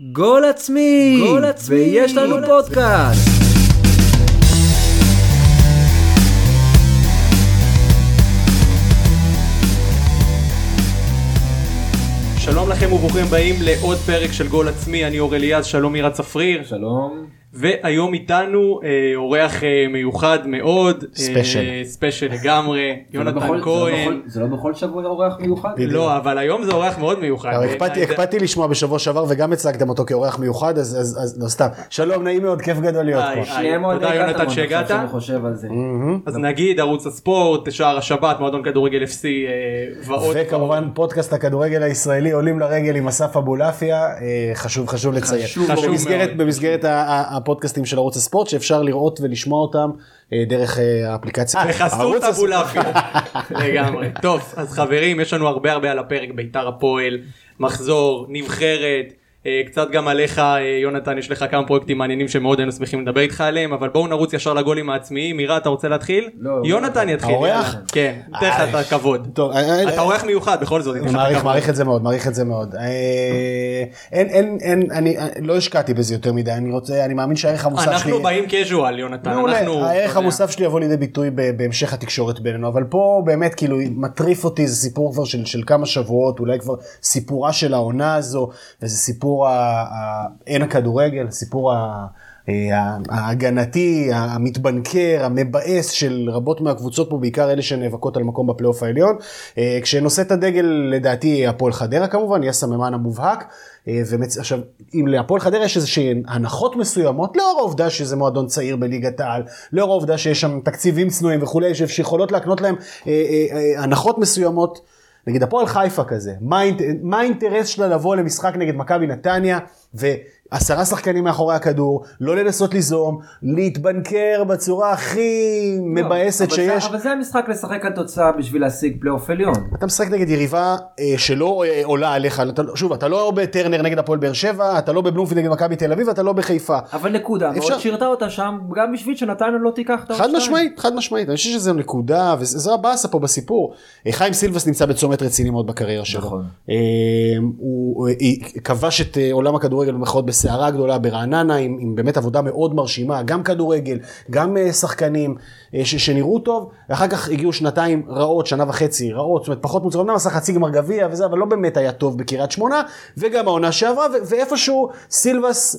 גול עצמי! גול עצמי! ויש לנו פודקאסט! שלום לכם וברוכים הבאים לעוד פרק של גול עצמי, אני אור אליעז, שלום מירה צפריר, שלום. והיום איתנו אה, אורח אה, מיוחד מאוד, ספיישל. אה, ספיישל לגמרי, לא יונתן בכל- זה לא כהן, זה לא בכל שבוע אורח מיוחד? לא אבל היום זה אורח מאוד מיוחד, אבל אה, הקפדתי- אה, לשמוע בשבוע שעבר וגם הצגתם אותו כאורח מיוחד אז אז- אז לא סתם שלום נעים מאוד כיף גדול להיות פה. תודה, יונתן, שהגעת. אז נגיד ערוץ הספורט, שער השבת, מועדון כדורגל FC אה, ועוד, וכמובן פודקאסט הכדורגל הישראלי עולים לרגל עם אסף אבולעפיה אה, חשוב חשוב לציין. חשוב מאוד. במסגרת הפודקאסטים של ערוץ הספורט שאפשר לראות ולשמוע אותם אה, דרך אה, האפליקציה. בחסות ערוץ הס- אבולעפיה, לגמרי. טוב, אז חברים, יש לנו הרבה הרבה על הפרק, ביתר הפועל, מחזור, נבחרת, אה, קצת גם עליך, אה, יונתן, יש לך כמה פרויקטים מעניינים שמאוד היינו שמחים לדבר איתך עליהם, אבל בואו נרוץ ישר לגולים העצמיים. מירה, אתה רוצה להתחיל? לא, יונתן יתחיל. האורח? כן, ניתן לך את הכבוד. אה, אה, אתה אורח מיוחד בכל זאת. מעריך, הכבוד. את זה מאוד, מעריך את זה מאוד. אה, אין, אין, אין, אני אה, לא השקעתי בזה יותר מדי, אני רוצה, אני מאמין שהערך המוסף שלי... אנחנו באים casual, יונתן. מעולה. הערך. המוסף שלי יבוא לידי ביטוי בהמשך התקשורת בינינו, אבל פה באמת כאילו מטריף אותי, זה סיפור כבר של, של כמה שבועות, אולי כבר סיפורה של העונה הזו, וזה סיפור ה- אין הכדורגל, סיפור ה- ה- ההגנתי, המתבנקר, המבאס של רבות מהקבוצות פה, בעיקר אלה שנאבקות על מקום בפלייאוף העליון. אה, כשנושא את הדגל לדעתי הפועל חדרה כמובן, היא הסממן המובהק. אה, ומצ... עכשיו, אם להפועל חדרה יש איזשהן הנחות מסוימות, לאור העובדה שזה מועדון צעיר בליגת העל, לאור העובדה שיש שם תקציבים צנועים וכולי, שיכולות להקנות להם אה, אה, אה, הנחות מסוימות. נגיד הפועל חיפה כזה, מה, האינט... מה האינטרס שלה לבוא למשחק נגד מכבי נתניה ועשרה שחקנים מאחורי הכדור, לא לנסות ליזום, להתבנקר בצורה הכי מבאסת לא, זה- שיש. אבל זה המשחק לשחק על תוצאה בשביל להשיג פלייאוף עליון. אתה משחק נגד יריבה אה, שלא אה, עולה עליך, אתה, לא- שוב, אתה לא בטרנר נגד הפועל באר שבע, אתה לא בבלומפילד נגד מכבי תל אביב, אתה לא בחיפה. אבל נקודה, אפשר- מאוד שירתה אותה שם, גם בשביל שנתניה לא תיקח את חד. משמעית, חד משמעית, אני חושב שזו נקודה, וזו הבאסה פה בסיפור. אה, חיים סילבס נמצא בצומת רציני מאוד בקריירה שלו. נכון. אה, הוא אה, כבש את עולם הכדורגל במרכאות בסערה גדולה ברעננה, עם, עם באמת עבודה מאוד מרשימה, גם כדורגל, גם אה, שחקנים אה, ש, שנראו טוב, ואחר כך הגיעו שנתיים רעות, שנה וחצי רעות, זאת אומרת פחות מוצלחות, אמנם עשה חצי גמר גביע וזה, אבל לא באמת היה טוב בקריית שמונה, וגם העונה שעברה, ו- ואיפשהו סילבס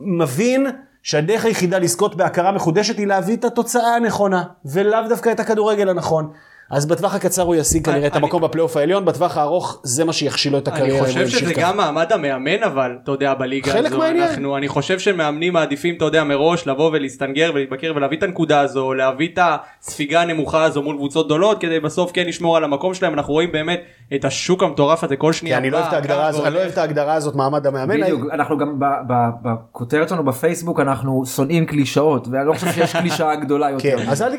מבין שהדרך היחידה לזכות בהכרה מחודשת היא להביא את התוצאה הנכונה, ולאו דווקא את הכדורגל הנכון. אז בטווח הקצר הוא ישיג כנראה את אני- המקום בפלייאוף העליון, בטווח הארוך זה מה שיכשיל לו את אני הקריירה. הוא חושב שזה. גם מעמד המאמן אבל, אתה יודע, בליגה חלק הזו, מהעניין. אנחנו, אני חושב שמאמנים מעדיפים, אתה יודע, מראש לבוא ולהסתנגר ולהתבקר ולהביא את הנקודה הזו, להביא את הספיגה הנמוכה הזו מול קבוצות גדולות, כדי בסוף כן לשמור על המקום שלהם, אנחנו רואים באמת את השוק המטורף הזה כל כי שנייה. אני לא בא, אוהב את ההגדרה קם הזאת, אני לא אוהב את ההגדרה הזאת מעמד המאמן. בדיוק, אנחנו גם ב- ב- בכותרת שלנו בפייסבוק אנחנו שונאים קלישאות ואני לא חושב שיש קלישאה גדולה יותר. כן, אז אל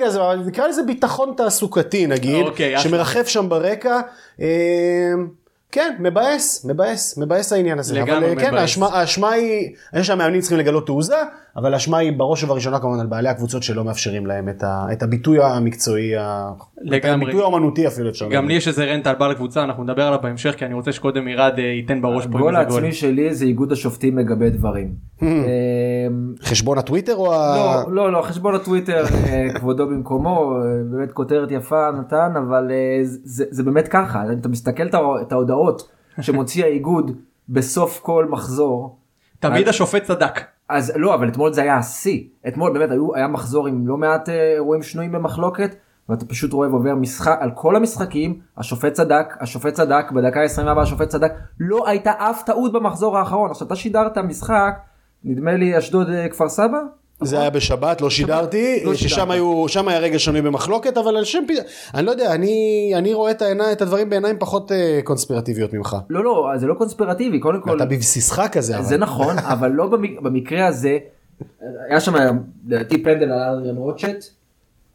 תקרא לזה ביטחון תעסוקתי נגיד, אוקיי. שמרחף שם ברקע. אה, כן, מבאס, מבאס, מבאס העניין הזה. לגמרי אבל אה, כן, מבאס. האשמה- האשמה היא, אני חושב שהמאמנים צריכים לגלות תעוזה, אבל האשמה היא בראש ובראשונה כמובן על בעלי הקבוצות שלא מאפשרים להם את ה- את הביטוי המקצועי, ה- את לגמרי. הביטוי האומנותי אפילו אפשר גם. לי יש איזה רנטה על בעל הקבוצה, אנחנו נדבר עליו בהמשך, כי אני רוצה שקודם ירד אה, ייתן בראש פה הגול עם איזה גול. העצמי שלי זה איגוד השופטים לגבי דברים. אמ, חשבון הטוויטר או ה... לא, לא, לא, חשבון הטוויטר, אה, כבודו במקומו, אה, באמת כותרת יפה נתן, אבל זה, זה באמת ככה, אתה מסתכל את ההודעות שמוציא האיגוד בסוף כל מחזור, תמיד השופט צדק. אז לא, אבל אתמול זה היה השיא. אתמול באמת היו, היה מחזור עם לא מעט אה, אירועים שנויים במחלוקת, ואתה פשוט רואה ועובר משחק, על כל המשחקים, השופט צדק, השופט צדק, בדקה 24 השופט צדק, לא הייתה אף טעות במחזור האחרון. עכשיו אתה שידרת משחק, נדמה לי אשדוד אה, כפר סבא? זה היה בשבת, לא שידרתי, לא ששם שידרת. היו, שם היה רגע שנוי במחלוקת, אבל על שם, פ- אני לא יודע, אני, אני רואה את, העיני, את הדברים בעיניים פחות אה, קונספירטיביות ממך. לא, לא, זה לא קונספירטיבי, קודם כל, אתה בבסיסך כזה, אבל. זה נכון, אבל לא במק- במקרה הזה, היה שם לדעתי פנדל על אדריאן רוטשט,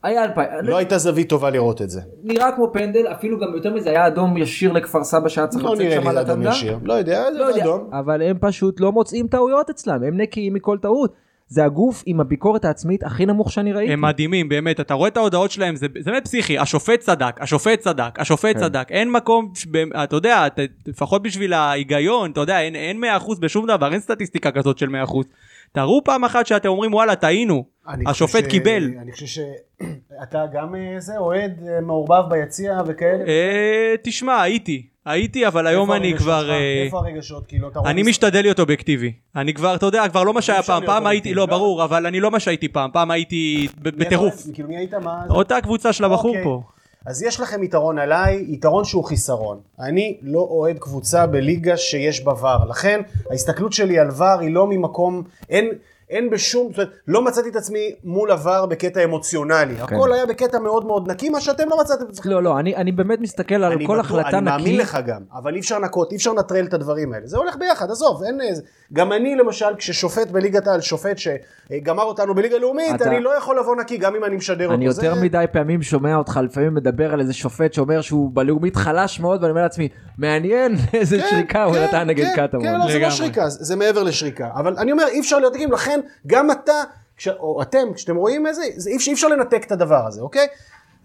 היה אלפיים, לא הייתה זווית טובה לראות את זה. נראה כמו פנדל, אפילו גם יותר מזה היה אדום ישיר לכפר סבא שהיה צריך לא לצאת נראה שם לי על זה אדום הטבלה. ישיר. לא יודע, לא זה יודע, אדום. אבל הם פשוט לא מוצאים טעויות אצלם, הם נקיים מכל טעות. זה הגוף עם הביקורת העצמית הכי נמוך שאני ראיתי. הם מדהימים, באמת, אתה רואה את ההודעות שלהם, זה, זה באמת פסיכי, השופט צדק, השופט צדק, השופט כן. צדק, אין מקום, אתה יודע, לפחות בשביל ההיגיון, אתה יודע, אין, אין 100% בשום דבר, אין סטטיסטיקה כזאת של 100%. תראו פעם אחת שאתם אומרים וואלה טעינו, השופט ש- קיבל. אני חושב שאתה גם אה, זה אוהד אה, מעורבב ביציע וכאלה. אה, תשמע, הייתי, הייתי, אבל היום אני כבר... אה, איפה הרגשות? כאילו, אתה רואה אני משתדל להיות אובייקטיבי. אני כבר, אתה יודע, כבר לא מה שהיה פעם. פעם הייתי, לא? ברור, אבל אני לא מה שהייתי פעם. פעם הייתי בטירוף. כאילו מי היית? מה? אותה קבוצה של הבחור אוקיי. פה. אז יש לכם יתרון עליי, יתרון שהוא חיסרון. אני לא אוהד קבוצה בליגה שיש בה ור, לכן ההסתכלות שלי על ור היא לא ממקום, אין, אין בשום, זאת אומרת, לא מצאתי את עצמי מול הוור בקטע אמוציונלי. כן. הכל היה בקטע מאוד מאוד נקי, מה שאתם לא מצאתם. לא, לא, אני, אני באמת מסתכל על אני כל בטוח- החלטה אני מאמין נקי. לך גם, אבל אי אפשר לנקות, אי אפשר לנטרל את הדברים האלה. זה הולך ביחד, עזוב, אין איזה... גם אני למשל, כששופט בליגת העל, שופט שגמר אותנו בליגה לאומית, אתה- אני לא יכול לבוא נקי גם אם אני משדר אותו. אני זה- יותר מדי פעמים שומע אותך לפעמים מדבר על איזה שופט שאומר שהוא בלאומית חלש מאוד ואני אומר לעצמי מעניין איזה כן, שריקה הוא כן, נתן נגד כן, קטמון. כן, לא, זה לא. שריקה, זה זה מעבר לשריקה. אבל אני אומר, אי אפשר להיות נקיים, לכן גם אתה, כש, או אתם, כשאתם רואים את זה, אי אפשר- לנתק את הדבר הזה, אוקיי?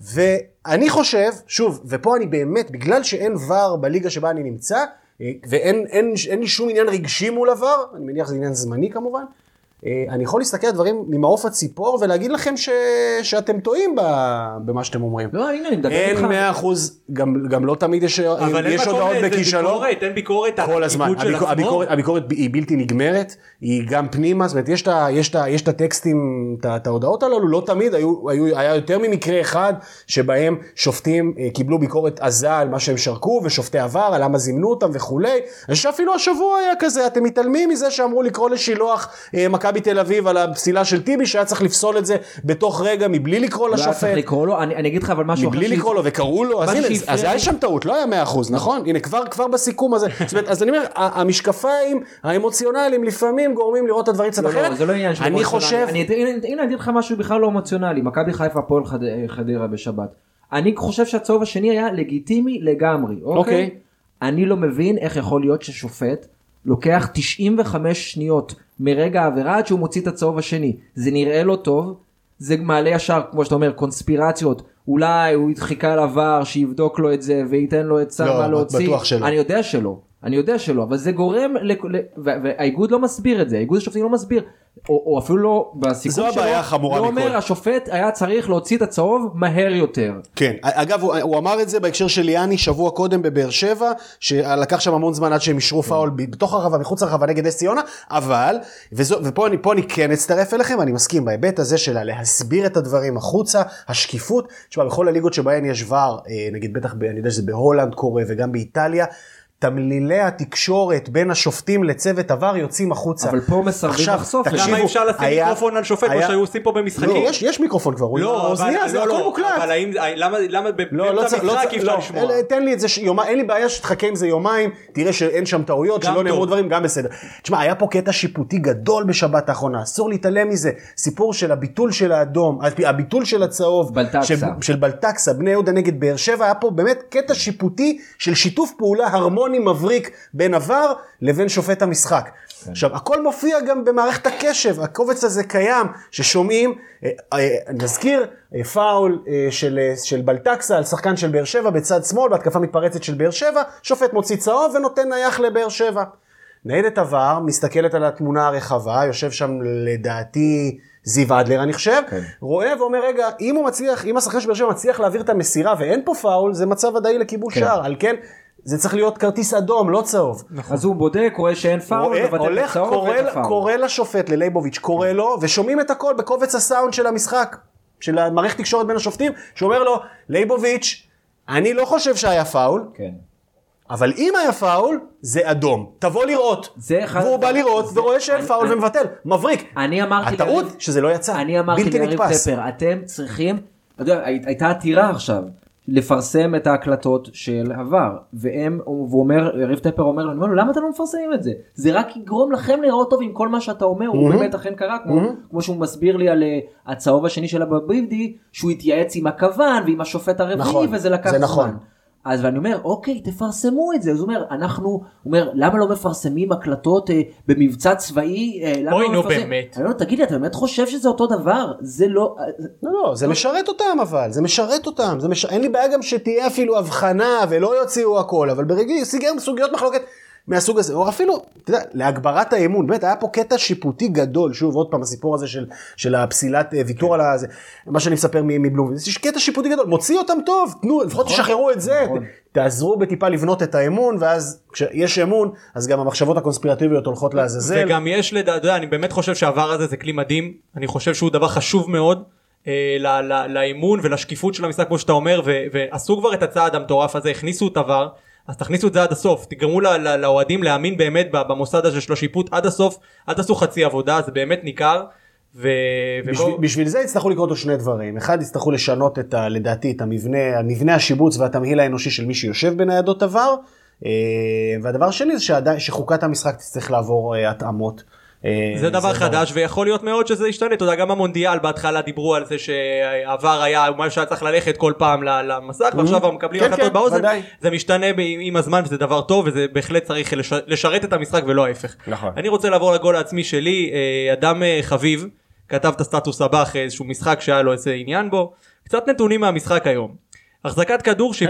ואני חושב, שוב, ופה אני באמת, בגלל שאין ור בליגה שבה אני נמצא, אה, ואין אין, אין לי שום עניין רגשי מול הוור, אני מניח שזה עניין זמני כמובן, אני יכול להסתכל על דברים ממעוף הציפור ולהגיד לכם ש, שאתם טועים ב, במה שאתם אומרים. לא, הנה אני מדבר אין איתך. מאה אחוז, גם, גם לא תמיד יש, אבל אין יש הודעות בכישלון. ביקורת, אין ביקורת על כל הזמן, הביקור. הביקורת, הביקורת היא בלתי נגמרת, היא גם פנימה, זאת אומרת יש את, ה- יש את, ה- יש את הטקסטים, את, ההודעות הללו, לא תמיד, היו, היו, היה יותר ממקרה אחד שבהם שופטים אה, קיבלו ביקורת עזה על מה שהם שרקו, ושופטי עבר, על למה זימנו אותם וכולי, אני חושב שאפילו השבוע היה כזה, אתם מתעלמים מזה שאמרו לקרוא לשילוח אה, מכבי תל אביב על הפסילה של טיבי, שהיה צריך לפסול את זה בתוך רגע מבלי לקרוא לא היה צריך לשופט. לקרוא לו, אני אני אגיד לך אבל משהו מבלי לקרוא לו וקראו לו, אז הנה, אז היה שם טעות, לא היה מאה אחוז, נכון? הנה, כבר, כבר בסיכום הזה, זאת אומרת, אז אני אומר, המשקפיים האמוציונליים לפעמים גורמים לראות את הדברים קצת לא, אחרת. לא, זה לא עניין של אני. חושב, אני, הנה, הנה אני אגיד לך משהו בכלל לא אמוציונלי, מכבי חיפה הפועל חד, חדרה בשבת. אני חושב שהצהוב השני היה לגיטימי לגמרי, אוקיי? אוקיי. אני לא מבין איך יכול להיות ששופט לוקח 95 שניות מרגע העבירה עד שהוא מוציא את הצהוב השני. זה נראה לא טוב, זה מעלה ישר, כמו שאתה אומר, קונספירציות. אולי הוא חיכה לעבר, שיבדוק לו את זה וייתן לו את לא, מה להוציא. בטוח שלא. אני יודע שלא. אני יודע שלא, אבל זה גורם, ל... ל... ו- והאיגוד לא מסביר את זה, האיגוד השופטים לא מסביר, או, או אפילו לא בסיכום זו שלו, הבעיה החמורה לא מכל. אומר השופט היה צריך להוציא את הצהוב מהר יותר. כן, אגב, הוא, הוא אמר את זה בהקשר של ליאני שבוע קודם בבאר שבע, שלקח שם המון זמן עד שהם אישרו פאול ב- בתוך הרחבה, מחוץ לרחבה נגד נס ציונה, אבל, וזו, ופה אני, אני כן אצטרף אליכם, אני מסכים בהיבט הזה של להסביר את הדברים החוצה, השקיפות, תשמע, בכל הליגות שבהן יש ור, אה, נגיד בטח, אני יודע שזה בהולנד קורה וגם באיטליה, תמלילי התקשורת בין השופטים לצוות עבר יוצאים החוצה. אבל פה מסרבים עכשיו, לחשוף זה. תקשיבו, למה אי אפשר לשים היה- מיקרופון על שופט היה- שהיו עושים פה במשחקים? לא, יש, יש מיקרופון כבר, הוא לא, אבל, האוזנייה, זה לא, הכל לא, מוקלט. אבל האם, למה, למה ב- לא, לא צריך, לא לא, לשמוע? תן לי את זה, ש- יומיים, אין לי בעיה שתחכה עם זה יומיים, תראה שאין שם טעויות, שלא נאמרו. דברים, גם בסדר. תשמע, היה פה קטע שיפוטי גדול בשבת האחרונה, אסור להתעלם מזה. סיפור של הביטול של האדום, הביטול של הצהוב, של בלטקסה, בני יהודה נגד באר שבע, היה פה באמת קטע שיפוטי של שיתוף פעולה הרמוני מבריק בין עבר לבין שופט המשחק. עכשיו, הכל מופיע גם במערכת הקשב, הקובץ הזה קיים, ששומעים, אה, אה, נזכיר, אה, פאול אה, של, אה, של בלטקסה על שחקן של באר שבע בצד שמאל, בהתקפה מתפרצת של באר שבע, שופט מוציא צהוב ונותן נייח לבאר שבע. ניידת עבר, מסתכלת על התמונה הרחבה, יושב שם לדעתי זיו אדלר אני חושב, כן. רואה ואומר רגע, אם הוא מצליח, אם השחקן של באר שבע מצליח להעביר את המסירה ואין פה פאול, זה מצב ודאי לכיבוש כן. שער, על כן, זה צריך להיות כרטיס אדום, לא צהוב. אז הוא בודק, רואה שאין פאול, מבטל את הולך, הצהוב קורא, ואת הפאול. קורא לשופט, ללייבוביץ', קורא לו, ושומעים את הכל בקובץ הסאונד של המשחק, של המערכת תקשורת בין השופטים, שאומר לו, לייבוביץ', אני לא חושב שהיה פאול, כן. אבל אם היה פאול, זה אדום. תבוא לראות. זה אחד והוא בא לראות זה- ורואה שאין פאול אני- ומבטל. מבריק. אני אמרתי הטעות שזה לא יצא. אני אמרתי ליריב. טפר, אתם צריכים, אתה יודע, הי- הייתה עתירה עכשיו, לפרסם את ההקלטות של עבר, והם, והוא אומר, יריב טפר אומר "לא, למה אתם לא מפרסמים את זה? זה רק יגרום לכם להיראות טוב עם כל מה שאתה אומר, הוא באמת אכן קרה, כמו, כמו שהוא מסביר לי על אה, הצהוב השני של אבביבדי, שהוא התייעץ עם הכוון ועם השופט הרביעי, נכון, וזה לקח זמן. נכון. אז ואני אומר, אוקיי, תפרסמו את זה. אז הוא אומר, אנחנו, הוא אומר, למה לא מפרסמים הקלטות אה, במבצע צבאי? אה, למה אוי, לא נו, מפרסמים?" באמת. אני אומר, תגיד לי, אתה באמת חושב שזה אותו דבר? זה לא... לא, לא, זה משרת אותם אבל, זה משרת אותם. זה מש... אין לי בעיה גם שתהיה אפילו הבחנה ולא יוציאו הכל, אבל ברגע סוגיות, סוגיות מחלוקת מהסוג הזה, או אפילו, אתה יודע, להגברת האמון, באמת, היה פה קטע שיפוטי גדול, שוב, עוד פעם, הסיפור הזה של, של הפסילת אה, ויתור על הזה, מה שאני מספר מ- מבלום, יש קטע שיפוטי גדול, מוציא אותם טוב, תנו, לפחות תשחררו את זה, נכון. תעזרו בטיפה לבנות את האמון, ואז כשיש אמון, אז גם המחשבות הקונספירטיביות הולכות לעזאזל. וגם יש אתה יודע, אני באמת חושב שהעבר הזה זה כלי מדהים, אני חושב שהוא דבר חשוב מאוד אה, ל- ל- לאמון ולשקיפות של המשחק כמו שאתה אומר, ו- ועשו כבר את הצעד המטורף הזה, הכניסו את עבר, אז תכניסו את זה עד הסוף, תגרמו לאוהדים להאמין באמת במוסד הזה של השיפוט עד הסוף, אל תעשו חצי עבודה, זה באמת ניכר. ו... בשביל, ובואו- בשביל זה יצטרכו לקרות לו שני דברים. אחד, יצטרכו לשנות את ה, לדעתי את המבנה, המבנה השיבוץ והתמהיל האנושי של מי שיושב בניידות עבר. אה, והדבר שני זה שעדיין, שחוקת המשחק תצטרך לעבור אה, התאמות. אה, זה דבר ברור. חדש ויכול להיות מאוד שזה ישתנה, אתה יודע גם במונדיאל בהתחלה דיברו על זה שעבר היה מה שהיה צריך ללכת כל פעם למסך ועכשיו הם מקבלים כן, החלטות כן, באוזן, ודאי. זה משתנה עם הזמן וזה דבר טוב וזה בהחלט צריך לש- לשרת את המשחק ולא ההפך. נכון. אני רוצה לעבור לגול העצמי שלי, אה, אדם אה, חביב כתב את הסטטוס הבא אחרי איזשהו משחק שהיה לו איזה עניין בו, קצת נתונים מהמשחק היום. החזקת כדור 74-26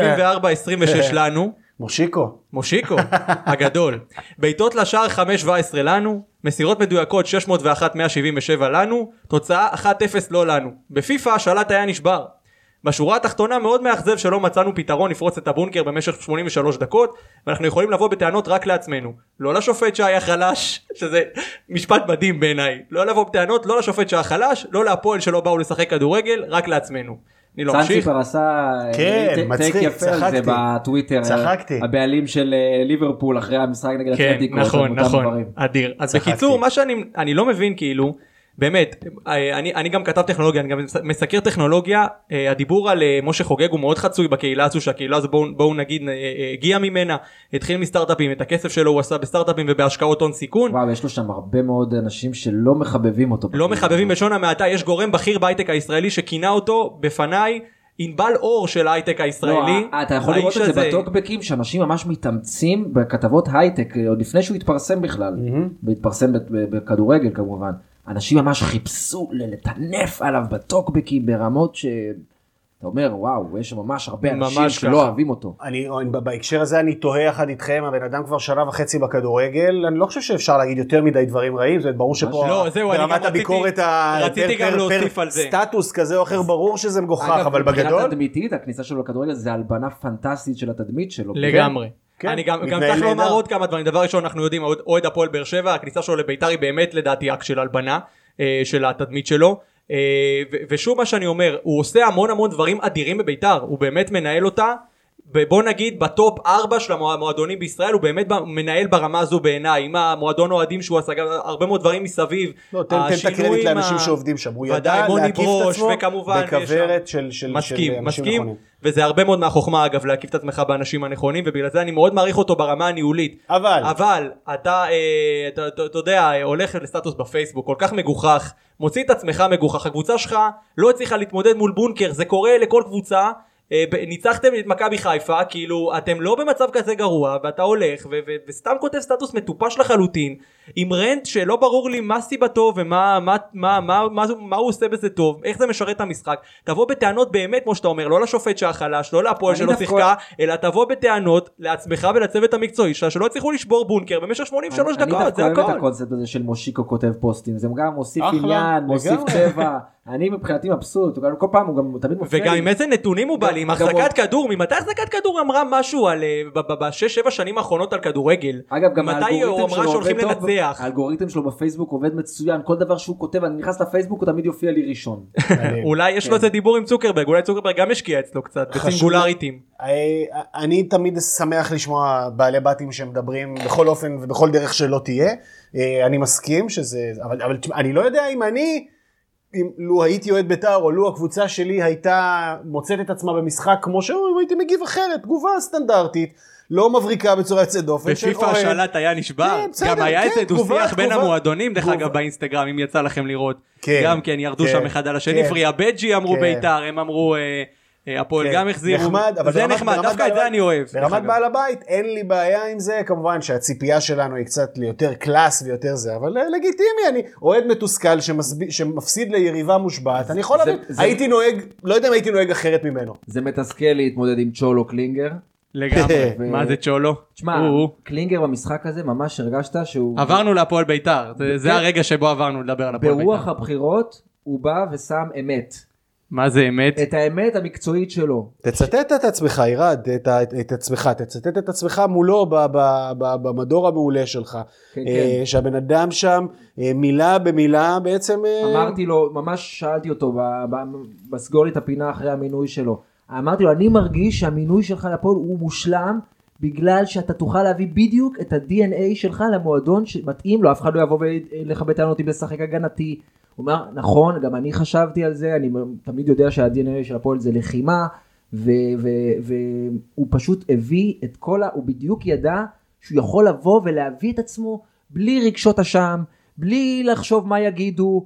לנו, מושיקו. מושיקו הגדול. בעיטות לשער 5-17 לנו מסירות מדויקות 601-177 לנו תוצאה 1-0 לא לנו. בפיפא השלט היה נשבר. בשורה התחתונה מאוד מאכזב שלא מצאנו פתרון לפרוץ את הבונקר במשך 83 דקות ואנחנו יכולים לבוא בטענות רק לעצמנו. לא לשופט שהיה חלש שזה משפט מדהים בעיניי. לא לבוא בטענות לא לשופט שהיה חלש לא להפועל שלא באו לשחק כדורגל רק לעצמנו אני לא ממשיך סנציפר עשה כן, אה, טק מצחיק, יפה על זה. בטוויטר. צחקתי. הבעלים של אה, ליברפול אחרי המשחק נגד כן. נכון נכון. אדיר אז. בקיצור מה שאני אני לא מבין כאילו באמת אה, אני אני גם כתב טכנולוגיה אני גם מסקר טכנולוגיה אה, הדיבור על אה, משה חוגג הוא מאוד חצוי בקהילה הזו שהקהילה הזו בואו בואו נגיד אה, אה, הגיע ממנה התחיל מסטארט-אפים את הכסף שלו הוא עשה בסטארט-אפים ובהשקעות הון סיכון וואו יש לו שם הרבה מאוד אנשים שלא מחבבים אותו. לא מחבבים בלשון המעטה יש גורם בכיר בהייטק הישראלי שכינה אותו בפניי ענבל אור של ההייטק הישראלי. לא, אתה יכול לראות את זה הזה- בטוקבקים שאנשים ממש מתאמצים בכתבות הייטק עוד לפני שהוא התפרסם בכלל. והתפרסם ב- ב- בכדורגל כמובן. אנשים ממש חיפשו לטנף עליו בטוקבקים ברמות ש... אתה אומר וואו יש ממש הרבה אנשים ממש שלא ככה. אוהבים אותו. אני, בהקשר הזה אני תוהה יחד איתכם, הבן אדם כבר שנה וחצי בכדורגל, אני לא חושב שאפשר להגיד יותר מדי דברים רעים, אומרת, ברור שפה לא, זהו, ברמת הביקורת. רציתי גם להוסיף על זה. סטטוס כזה או אחר, ברור שזה מגוחך, אבל מבחינה בגדול, תדמיתית הכניסה שלו לכדורגל זה הלבנה פנטסטית של התדמית שלו. לגמרי. כן, אני גם, גם צריך לומר נהדר. עוד כמה דברים. דבר ראשון אנחנו יודעים אוהד- הפועל באר שבע הכניסה שלו לביתר היא באמת לדעתי אקט של הלבנה אה, של התדמית שלו. אה, ושוב מה שאני אומר הוא עושה המון המון דברים אדירים בביתר. הוא באמת מנהל אותה בוא נגיד בטופ 4 של המועדונים בישראל הוא באמת מנהל ברמה הזו בעיניי עם המועדון אוהדים שהוא עשה גם הרבה מאוד דברים מסביב. לא, תן, תן את הקרדיט לאנשים ה- שעובדים שם, הוא ידע להקיף את עצמו וכמובן, בכוורת של, של, מסכים, של אנשים מסכים, נכונים. וזה הרבה מאוד מהחוכמה אגב להקיף את עצמך באנשים הנכונים ובגלל זה אני מאוד מעריך אותו ברמה הניהולית. אבל, אבל אתה, אה, אתה, אתה, אתה יודע, הולך לסטטוס בפייסבוק כל כך מגוחך, מוציא את עצמך מגוחך, הקבוצה שלך לא הצליחה להתמודד מול בונקר, זה קורה לכל קבוצה. אה, ניצחתם את מכבי חיפה כאילו אתם לא במצב כזה גרוע ואתה הולך וסתם כותב סטטוס מטופש לחלוטין עם רנט שלא ברור לי מה סיבתו ומה מה, מה, מה, מה, מה, מה הוא עושה בזה טוב איך זה משרת את המשחק תבוא בטענות באמת כמו שאתה אומר לא לשופט שהיה חלש לא להפועל אני שלא דווקא- שיחקה אלא תבוא בטענות לעצמך ולצוות המקצועי שלה שלא הצליחו לשבור בונקר במשך 83 אני דקות דווקא זה אוהב את הכל. הקונספט הזה של מושיקו כותב פוסטים זה גם מוסיף אחלה, עניין מוסיף. צבע אני מבחינתי מבסוט הוא גם כל פעם הוא גם הוא תמיד מופיע וגם. עם איזה נתונים הוא בא לי, עם החזקת כדור, ממתי החזקת כדור אמרה משהו על, אה, בשש שבע שנים האחרונות על כדורגל? אגב גם מתי האלגוריתם אמרה שלו שהולכים עובד טוב, לנצח? האלגוריתם שלו בפייסבוק עובד מצוין כל דבר שהוא כותב אני נכנס לפייסבוק הוא תמיד יופיע לי ראשון. אולי יש לו איזה דיבור עם צוקרברג, אולי צוקרברג גם השקיע אצלו קצת, בסינגולריטים. אה, אני תמיד שמח לשמוע בעלי בתים שמדברים בכל אופן ובכל דרך שלא תהיה. אה, אני מסכים שזה, אבל, אבל אני לא יודע אם אני, אם לו הייתי אוהד בית"ר או לו הקבוצה שלי הייתה מוצאת את עצמה במשחק כמו שהוא, הייתי מגיב אחרת, תגובה סטנדרטית, לא מבריקה בצורה יוצאת דופן. בפיפא. השלט היה נשבר, כן, בסדר, גם היה כן, איזה דו תגובה, שיח בין תגובה. המועדונים דרך. אגב באינסטגרם אם יצא לכם לראות, כן, גם כן ירדו כן, שם אחד על השני, כן. פריה בג'י אמרו כן. בית"ר, הם אמרו אה, אה, הפועל כן, גם החזירו. נחמד, אבל זה ברמת- נחמד, ברמת דווקא את זה אני אוהב. ברמת. בעל הבית אין לי בעיה עם זה, כמובן שהציפייה שלנו היא קצת ליותר קלאס ויותר זה, אבל אה, לגיטימי, אני אוהד מתוסכל שמסב... שמפסיד ליריבה מושבעת, אני יכול להבין, הייתי נוהג, לא יודע אם הייתי נוהג אחרת ממנו. זה מתסכל להתמודד עם צ'ולו קלינגר. לגמרי, מה זה צ'ולו? תשמע. קלינגר במשחק הזה ממש הרגשת שהוא... עברנו להפועל בית"ר, זה- זה. הרגע שבו עברנו לדבר על הפועל ברוח בית"ר. הבחירות הוא בא ושם אמת. מה זה אמת? את האמת המקצועית שלו. תצטט את עצמך, ירד, את, את עצמך, תצטט את עצמך מולו ב, ב, ב, במדור המעולה שלך. כן, אה, כן. שהבן אדם שם, אה, מילה במילה בעצם... אה, אמרתי לו, ממש שאלתי אותו ב- ב- בסגור לי את הפינה אחרי המינוי שלו. אמרתי לו, אני מרגיש שהמינוי שלך לפועל הוא מושלם בגלל שאתה תוכל להביא בדיוק את ה-DNA שלך למועדון שמתאים לו, אף אחד לא יבוא ולך בטענות אם לשחק הגנתי. הוא אומר, נכון, גם אני חשבתי על זה, אני תמיד יודע שה-DNA של הפועל זה לחימה, והוא פשוט הביא את כל ה... הוא בדיוק ידע שהוא יכול לבוא ולהביא את עצמו בלי רגשות אשם, בלי לחשוב מה יגידו,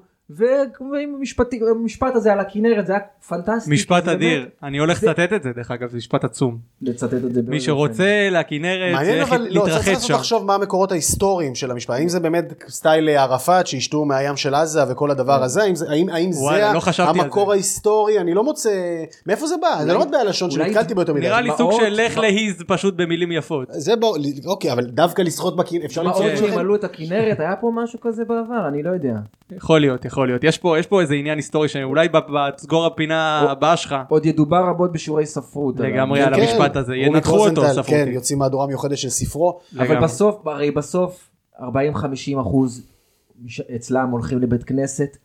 והמשפט הזה על הכנרת זה היה פנטסטי. משפט אדיר, אני הולך זה- לצטט את זה דרך אגב, זה משפט עצום. לצטט את זה. מי שרוצה לכנרת מעניין צריך אבל, לא, צריך לנסות. לחשוב מה המקורות ההיסטוריים של המשפט, האם זה באמת סטייל ערפאת שישתו מהים של עזה וכל הדבר הזה, האם זה, האם, האם וואלה, זה לא המקור זה. ההיסטורי, אני לא מוצא, מאיפה זה בא? זה לא מטבע לשון שנתקלתי בו יותר מדי. נראה לי סוג של לך. להיז פשוט במילים יפות. זה בוא, אוקיי, אבל דווקא לשחות בכנרת, אפשר מה למצוא עוד את. זה? שימלאו את הכנרת, היה פה משהו כזה בעבר, אני לא יודע. יכול להיות, יכול להיות. יש פה, יש פה איזה עניין היסטורי שאולי בסגור הפינה הבאה שלך, עוד ידובר רבות בשיעורי ספרות. לגמרי כן, על כן. המשפט הזה, ינתחו אותו רוזנטל, כן, ספרותי. יוצאים מהדורה מיוחדת של ספרו. אבל. בסוף, הרי בסוף 40-50 אחוז אצלם הולכים לבית כנסת,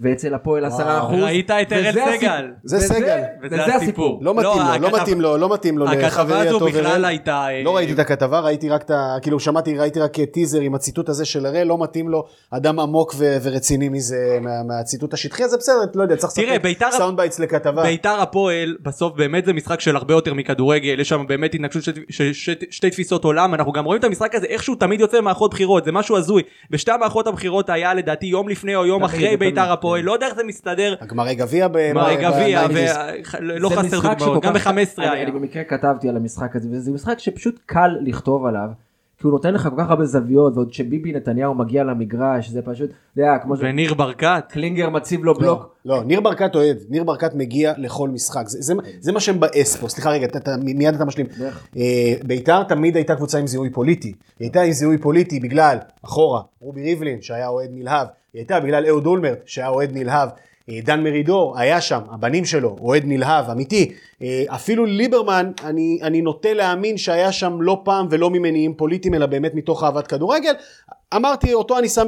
ואצל הפועל 10 אחוז. ראית את וזה סגל. זה סגל. וזה הסיפור. לא מתאים לו, לא מתאים לו, לא מתאים לו הכתבה לחברי הזו הטוב בכלל אראל. הייתה... אה, לא ראיתי את הכתבה, ראיתי רק את ה... כאילו שמעתי, ראיתי רק טיזר עם הציטוט הזה של הראל, לא מתאים לו אדם עמוק ורציני מזה, מה- מהציטוט השטחי הזה, בסדר, לא יודע, צריך בית"ר- סאונד בייטס לכתבה. ביתר הפועל בסוף באמת זה משחק של הרבה יותר מכדורגל יש שם באמת התנגשות של שתי תפיסות עולם אנחנו גם רואים את המשחק הזה איכשהו תמיד יוצא ממערכות בחירות זה משהו הזוי בשתי המערכות הבחירות היה לדעתי יום לפני או יום אחרי ביתר הפועל כן. לא יודע איך זה מסתדר הגמרי גביע ב... מרי ב- גביע ולא חסר דוגמאות גם כך- ב-15 אני- היה אני במקרה כתבתי על המשחק הזה, וזה משחק שפשוט קל לכתוב עליו. כי הוא נותן לך כל כך הרבה זוויות, ועוד שביבי נתניהו מגיע למגרש, זה פשוט, אתה יודע, כמו וניר ברקת שקלינגר מציב לו לא, בלוק. לא, ניר ברקת אוהד, ניר ברקת מגיע לכל משחק, זה, זה, זה מה שמבאס פה, סליחה רגע, אתה, אתה, מיד אתה משלים. אה, ביתר תמיד הייתה קבוצה עם זיהוי פוליטי, היא הייתה עם זיהוי פוליטי בגלל, אחורה, רובי ריבלין שהיה אוהד נלהב, היא הייתה בגלל אהוד אולמרט שהיה אוהד נלהב, אה, דן מרידור היה שם, הבנים שלו, אוהד נלהב, אמיתי, אה, אפילו ליברמן, אני, אני נוטה להאמין שהיה שם לא פעם ולא ממניעים פוליטיים, אלא באמת מתוך אהבת כדורגל. אמרתי, אותו אני שם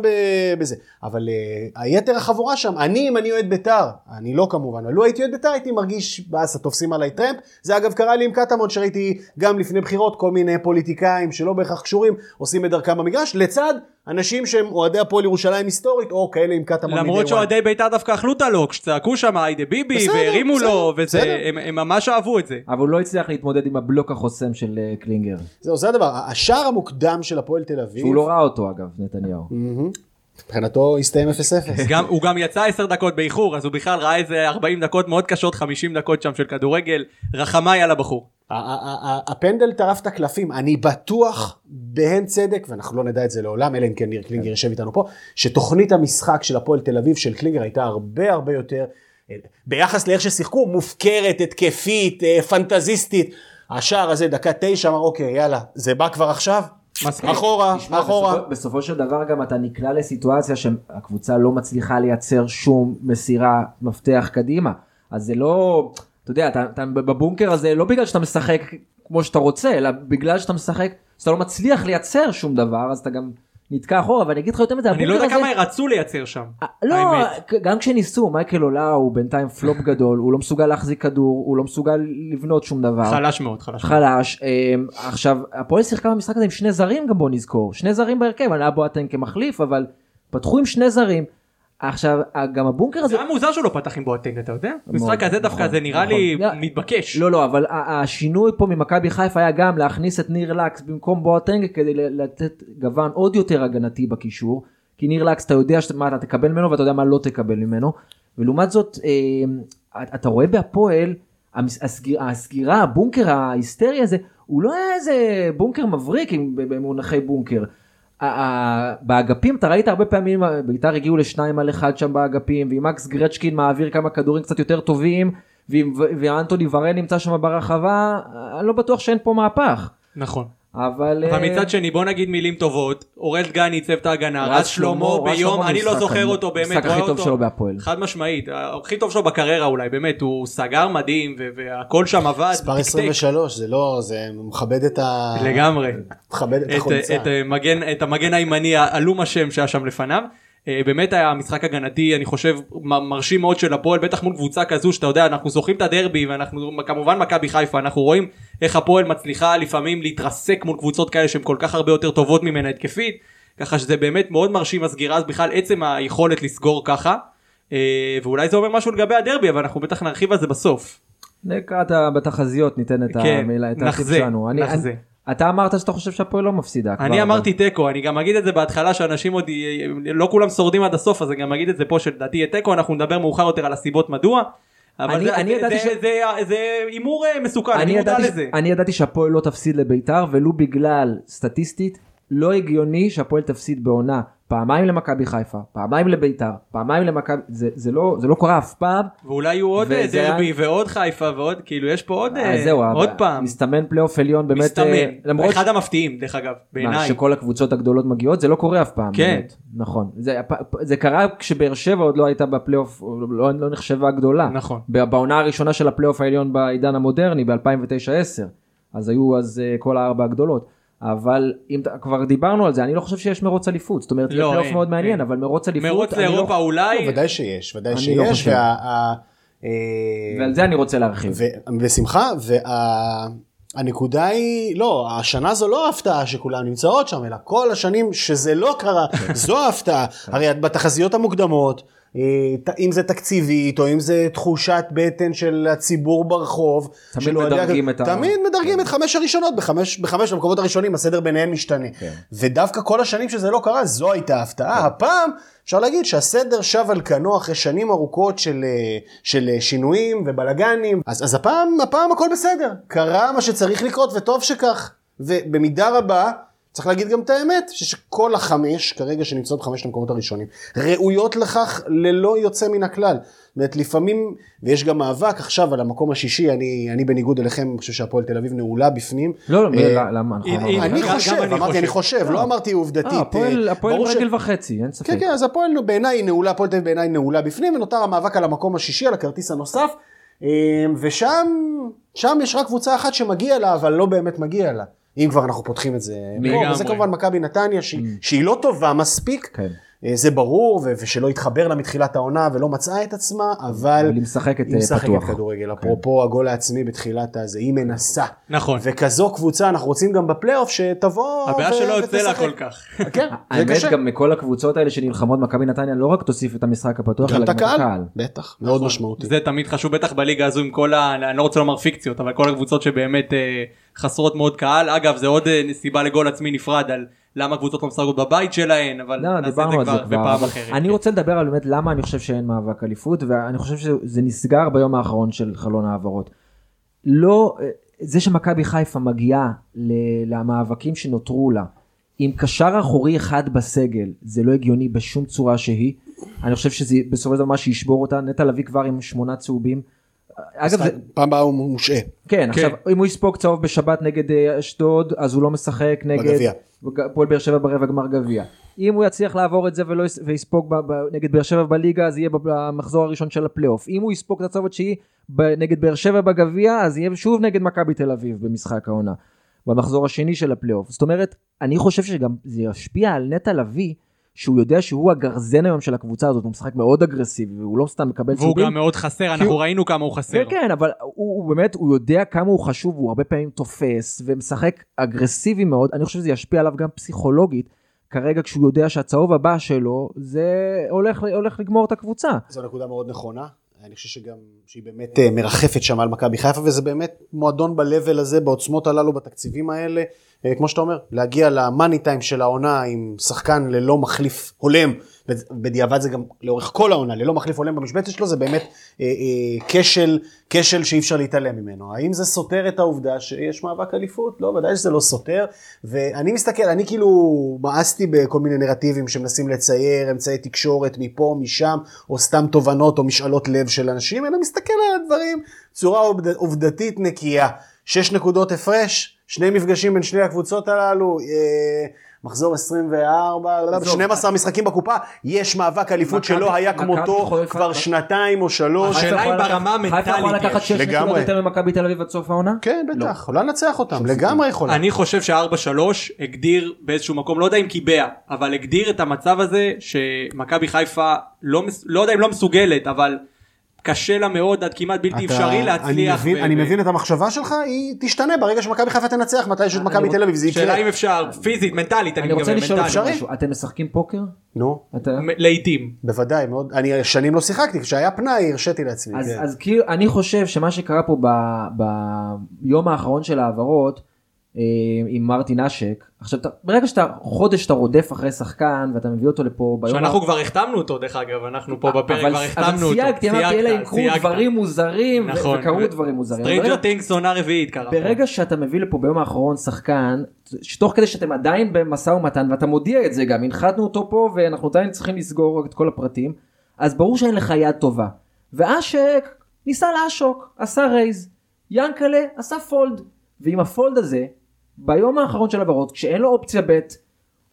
בזה. אבל uh, היתר החבורה שם, אני, אם אני אוהד בית"ר, אני לא כמובן, אבל לו הייתי אוהד בית"ר, הייתי מרגיש באסה, תופסים עליי טרמפ. זה אגב קרה לי עם קטמון, שראיתי גם לפני בחירות כל מיני פוליטיקאים שלא בהכרח קשורים, עושים את דרכם במגרש, לצד אנשים שהם אוהדי הפועל ירושלים היסטורית, או כאלה עם קטמון למרות מ-day one. שאוהדי ביתר דווקא אכלו את הלוקש צעקו שם היידה ביבי בסדר, והרימו בסדר, לו וזה בסדר. הם- הם ממש אהבו את זה אבל הוא לא הצליח להתמודד עם הבלוק החוסם של אה, קלינגר. זהו, זה הדבר. השער המוקדם של הפועל תל אביב, שהוא לא ראה אותו אגב, נתניהו. מבחינתו הסתיים 0-0. גם, הוא גם יצא 10 דקות באיחור אז הוא בכלל ראה איזה 40 דקות מאוד קשות 50 דקות שם של כדורגל רחמיי על הבחור. הפנדל טרף את הקלפים, אני בטוח בהן צדק, ואנחנו לא נדע את זה לעולם, אלא אם כן ניר קלינגר יושב איתנו פה, שתוכנית המשחק של הפועל תל אביב של קלינגר הייתה הרבה הרבה יותר, אה, ביחס לאיך ששיחקו, מופקרת, התקפית, אה, פנטזיסטית. השער הזה, דקה תשע, אמר אוקיי, יאללה, זה בא כבר עכשיו? מספיק. אחורה, תשמע, אחורה. בסופו, בסופו של דבר גם אתה נקלע לסיטואציה שהקבוצה לא מצליחה לייצר שום מסירה מפתח קדימה. אז זה לא, אתה יודע, אתה, אתה בבונקר הזה לא בגלל שאתה משחק כמו שאתה רוצה, אלא בגלל שאתה משחק, שאתה לא מצליח לייצר שום דבר, אז אתה גם נתקע אחורה, ואני אגיד לך יותר מזה, אני לא יודע כמה רצו לייצר שם. אה, לא. גם כשניסו, מייקל עולה הוא בינתיים פלופ גדול, הוא לא מסוגל להחזיק כדור, הוא לא מסוגל לבנות שום דבר. חלש מאוד חלש. חלש. אמ, עכשיו, הפועל שיחקה במשחק הזה עם שני זרים גם בוא נזכור. שני זרים בהרכב, היה בואטן כמחליף, אבל פתחו עם שני זרים. עכשיו, גם הבונקר הזה... זה היה מוזר שהוא לא פתח עם בואטנג אתה יודע? משחק דווקא נכון, זה נראה נכון. לי לא, מתבקש. לא, לא, אבל השינוי פה ממכבי חיפה היה גם להכניס את ניר לקס במקום בואטנג כדי לתת גוון עוד יותר הגנתי בקישור. כי ניר לקס אתה יודע מה אתה תקבל ממנו ואתה יודע מה לא תקבל ממנו. ולעומת זאת, אמ, אתה רואה בהפועל, הסגיר- הסגירה, הבונקר ההיסטרי הזה, הוא לא היה איזה בונקר מבריק במונחי בונקר. באגפים אתה ראית הרבה פעמים בית"ר הגיעו לשניים על אחד שם באגפים ועם מקס גרצ'קין מעביר כמה כדורים קצת יותר טובים ואנטוני ורן נמצא שם ברחבה אני לא בטוח שאין פה מהפך נכון. אבל אבל אה, מצד שני בוא נגיד מילים טובות אורל דגני עיצב את ההגנה רז שלמה ביום אני לא זוכר אותו באמת המשחק הכי טוב שלו בהפועל. חד משמעית הכי טוב שלו בקריירה אולי באמת הוא סגר מדהים והכל שם עבד מספר תקתק. 23 זה לא זה מכבד את ה... לגמרי מכבד את את, החולצה. את, המגן, את המגן הימני עלום השם שהיה שם לפניו. אה, באמת היה משחק הגנתי אני חושב מרשים מאוד של הפועל בטח מול קבוצה כזו שאתה יודע אנחנו זוכרים את הדרבי ואנחנו כמובן מכבי חיפה אנחנו רואים איך הפועל מצליחה לפעמים להתרסק מול קבוצות כאלה שהן כל כך הרבה יותר טובות ממנה התקפית ככה שזה באמת מאוד מרשים הסגירה אז בכלל עצם היכולת לסגור ככה אה, ואולי זה אומר משהו לגבי הדרבי אבל אנחנו בטח נרחיב על זה בסוף. לקראת בתחזיות ניתן את כן, המילה, את נחזה, נחזה. אני- אתה אמרת שאתה חושב שהפועל לא מפסידה. כבר, אני אבל- אמרתי תיקו אני גם אגיד את זה בהתחלה שאנשים עוד לא כולם שורדים עד הסוף אז אני גם אגיד את זה פה שלדעתי יהיה תיקו אנחנו נדבר מאוחר יותר על הסיבות מדוע. אבל אני- זה- אני זה- ש- זה- הימור אה, מסוכן אני אני מודע לזה. אני ידעתי שהפועל לא תפסיד לביתר ולו בגלל סטטיסטית לא הגיוני שהפועל תפסיד בעונה פעמיים למכבי חיפה פעמיים לביתר פעמיים למכבי זה, זה לא זה לא קורה אף פעם. ואולי יהיו עוד אה, וזה היה- דרבי ועוד חיפה ועוד כאילו יש פה עוד אה, אז זהו עוד אבל פעם מסתמן פלייאוף עליון באמת מסתמן אה, למרות אחד המפתיעים דרך אגב בעיניי שכל הקבוצות הגדולות מגיעות זה לא קורה אף פעם. כן. באמת. נכון זה, זה קרה כשבאר שבע עוד לא הייתה בפלייאוף לא, לא נחשבה גדולה. נכון. בעונה הראשונה של הפלייאוף העליון בעידן המודרני ב-2009-10 אז היו אז אה, כל הארבע הגדולות. אבל אם כבר דיברנו על זה אני לא חושב שיש מרוץ אליפות זאת אומרת לא, פלייאוף אין, מאוד מעניין אין. אבל מרוץ אליפות מרוץ לא- לאירופה אולי לא, ודאי שיש, ודאי אני לא שיש. חושב. וה- אה, ועל זה אני רוצה להרחיב. ו- בשמחה, והנקודה היא, לא, השנה זו לא ההפתעה שכולן נמצאות שם, אלא כל השנים שזה לא קרה, זו ההפתעה. הרי את בתחזיות המוקדמות, אם זה תקציבית, או אם זה תחושת בטן של הציבור ברחוב. תמיד של מדרגים את ה- תמיד מדרגים את חמש הראשונות, בחמש, בחמש המקומות הראשונים הסדר ביניהם משתנה. כן. ודווקא כל השנים שזה לא קרה, זו הייתה ההפתעה. הפעם אפשר להגיד שהסדר שב על כנו אחרי שנים ארוכות של, אה, של אה, שינויים ובלאגנים. אז, אז הפעם, הפעם הכל בסדר. קרה מה שצריך לקרות וטוב שכך. ובמידה רבה, צריך להגיד גם את האמת, שכל החמש, כרגע שנמצאות בחמשת המקומות הראשונים, ראויות לכך ללא יוצא מן הכלל. זאת אומרת, לפעמים, ויש גם מאבק עכשיו על המקום השישי, אני, אני בניגוד אליכם, אני חושב שהפועל תל אביב נעולה בפנים. לא, לא, אה, למה? אני גם- גם חושב, אני אמרתי אני חושב. חושב, לא אמרתי עובדתית. אה, הפועל- אה, הפועל רגל וחצי אין ספק. כן, כן, אז הפועל בעיניי נעולה, הפועל תל אביב בעיניי נעולה בפנים, ונותר המאבק על המקום השישי, על הכרטיס הנוסף, אה, ושם שם יש רק קבוצה אחת שמגיע לה, אבל לא באמת מגיע לה. אם כבר אנחנו פותחים את זה. פה. וזה כמובן מכבי נתניה, שהיא, שהיא לא טובה מספיק, כן. אה, זה ברור, ו- ושלא התחבר לה מתחילת העונה ולא מצאה את עצמה, אבל... אבל היא משחקת היא אה, משחקת פתוח. כדורגל, אפרופו הגול העצמי בתחילת הזה, היא מנסה. נכון וכזו קבוצה אנחנו רוצים גם בפלייאוף שתבוא הבעיה ו- שלא יוצא לה. כל כך. כן, זה האמת קשה. גם מכל הקבוצות האלה שנלחמות מכבי נתניה לא רק תוסיף את המשחק הפתוח גם אלא את הקהל. בטח, מאוד משמעותי. זה תמיד חשוב בטח בליגה הזו עם כל ה... אני לא רוצה לומר פיקציות אבל כל הקבוצות שבאמת אה, חסרות מאוד קהל אגב זה עוד סיבה לגול עצמי נפרד על למה קבוצות לא משחקות בבית שלהן אבל לא, נעשה את זה כבר. בפעם אבל אחרת. אני רוצה לדבר על באמת למה אני חושב שאין מאבק אליפות ואני חושב שזה נסגר ביום האחרון של חלון העברות. לא, זה שמכבי חיפה מגיעה ל- למאבקים שנותרו לה עם קשר אחורי אחד בסגל זה לא הגיוני בשום צורה שהיא. אני חושב שזה בסופו של דבר מה שישבור אותה נטע לביא כבר עם שמונה צהובים. אגב זה, פעם הבאה הוא מושעה. כן, עכשיו אם הוא יספוג צהוב בשבת נגד אה, אשדוד אז הוא לא משחק נגד בגביע. הפועל באר שבע ברבע גמר גביע. אם הוא יצליח לעבור את זה ולא יס- ויספוג ב- ב- נגד באר שבע בליגה אז יהיה במחזור הראשון של הפלייאוף. אם הוא יספוג את הצהוב התשיעי נגד באר שבע בגביע אז יהיה שוב נגד מכבי תל אביב במשחק העונה. במחזור השני של הפלייאוף. זאת אומרת אני חושב שגם זה ישפיע על נטע לביא שהוא יודע שהוא הגרזן היום של הקבוצה הזאת הוא משחק מאוד אגרסיבי והוא לא סתם מקבל והוא צהובים. גם מאוד חסר אנחנו הוא- ראינו כמה הוא חסר. כן כן אבל הוא, הוא באמת הוא יודע כמה הוא חשוב הוא הרבה פעמים תופס ומשחק אגרסיבי מאוד אני חושב שזה ישפיע עליו גם פסיכולוגית כרגע כשהוא יודע שהצהוב הבא שלו זה הולך הולך לגמור את הקבוצה. זו נקודה מאוד נכונה. אני חושב שגם, שהיא באמת אה, מרחפת שם על מכבי חיפה, וזה באמת מועדון ב-level הזה, בעוצמות הללו, בתקציבים האלה, אה, כמו שאתה אומר, להגיע למאני טיים של העונה עם שחקן ללא מחליף הולם, בדיעבד זה גם לאורך כל העונה, ללא מחליף הולם במשבצת שלו, זה באמת אה, אה, כשל, כשל שאי אפשר להתעלם ממנו. האם זה סותר את העובדה שיש מאבק אליפות? לא, ודאי שזה לא סותר. ואני מסתכל, אני כאילו מאסתי בכל מיני נרטיבים שמנסים לצייר אמצעי תקשורת מפה, משם, או סתם תובנות או משאלות לב של אנשים, אלא מסתכל על הדברים בצורה עובד, עובדתית נקייה. שש נקודות הפרש, שני מפגשים בין שני הקבוצות הללו, אה, מחזור 24, 12 משחקים בקופה, יש מאבק אליפות שלא היה כמותו כבר שנתיים או שלוש. השאלה היא ברמה המנטלית חיפה יכולה לקחת יש. 6 נקודות יותר ממכבי תל אביב עד סוף העונה? כן, בטח, יכולה לנצח אותם, לגמרי יכולה. אני חושב ש-4-3 הגדיר באיזשהו מקום, לא יודע אם קיבע, אבל הגדיר את המצב הזה שמכבי חיפה, לא לא יודע אם לא מסוגלת, אבל קשה לה מאוד עד כמעט בלתי אתה- אפשרי אני להצליח. מבין, ו- אני מבין את המחשבה שלך, היא תשתנה ברגע שמכבי חיפה תנצח, מתי יש את מכבי תל אביב, זה יקרה. שאלה אם אפשר, פיזית, מנטלית, אני אני רוצה לשאול משהו, אתם משחקים פוקר? נו, אתה- לעיתים. בוודאי, מאוד, אני שנים לא שיחקתי, כשהיה פנאי הרשיתי לעצמי. אז, כן. אז כאילו אני חושב שמה שקרה פה ביום האחרון של ההעברות עם מרטין אשק עכשיו אתה, ברגע שאתה חודש אתה רודף אחרי שחקן ואתה מביא אותו לפה ביום שאנחנו כבר החתמנו אותו דרך אגב, אנחנו פה בפרק אבל, כבר אבל החתמנו אותו. סייגתי אמרתי אלה יקרו סייגת. דברים מוזרים ו- נכון. וקרו דברים מוזרים. ברגע- Things עונה רביעית קרה. ברגע שאתה מביא לפה ביום האחרון שחקן שתוך כדי שאתם עדיין במשא ומתן ואתה מודיע את זה גם הנחתנו אותו פה ואנחנו עדיין צריכים לסגור את כל הפרטים אז ברור שאין לך יד טובה. ואשק ניסה לעשוק עשה raise ינקלה עשה fold ועם ה fold הזה ביום האחרון של העברות כשאין לו אופציה ב'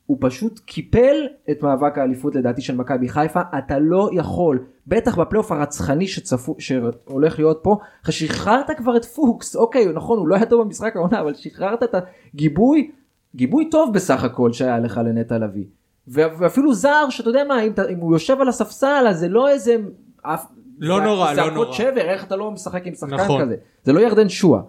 הוא פשוט קיפל את מאבק האליפות לדעתי של מכבי חיפה אתה לא יכול בטח בפלייאוף הרצחני שצפו שהולך להיות פה אחרי שחררת כבר את פוקס אוקיי נכון הוא לא היה טוב במשחק העונה אבל שחררת את הגיבוי גיבוי טוב בסך הכל שהיה לך לנטע לביא ואפילו זר שאתה יודע מה אם, אתה- אם הוא יושב על הספסל אז זה לא איזה אף, לא זע- נורא, לא זעקות נורא. שבר איך אתה לא משחק עם שחקן נכון. כזה זה לא ירדן שואה.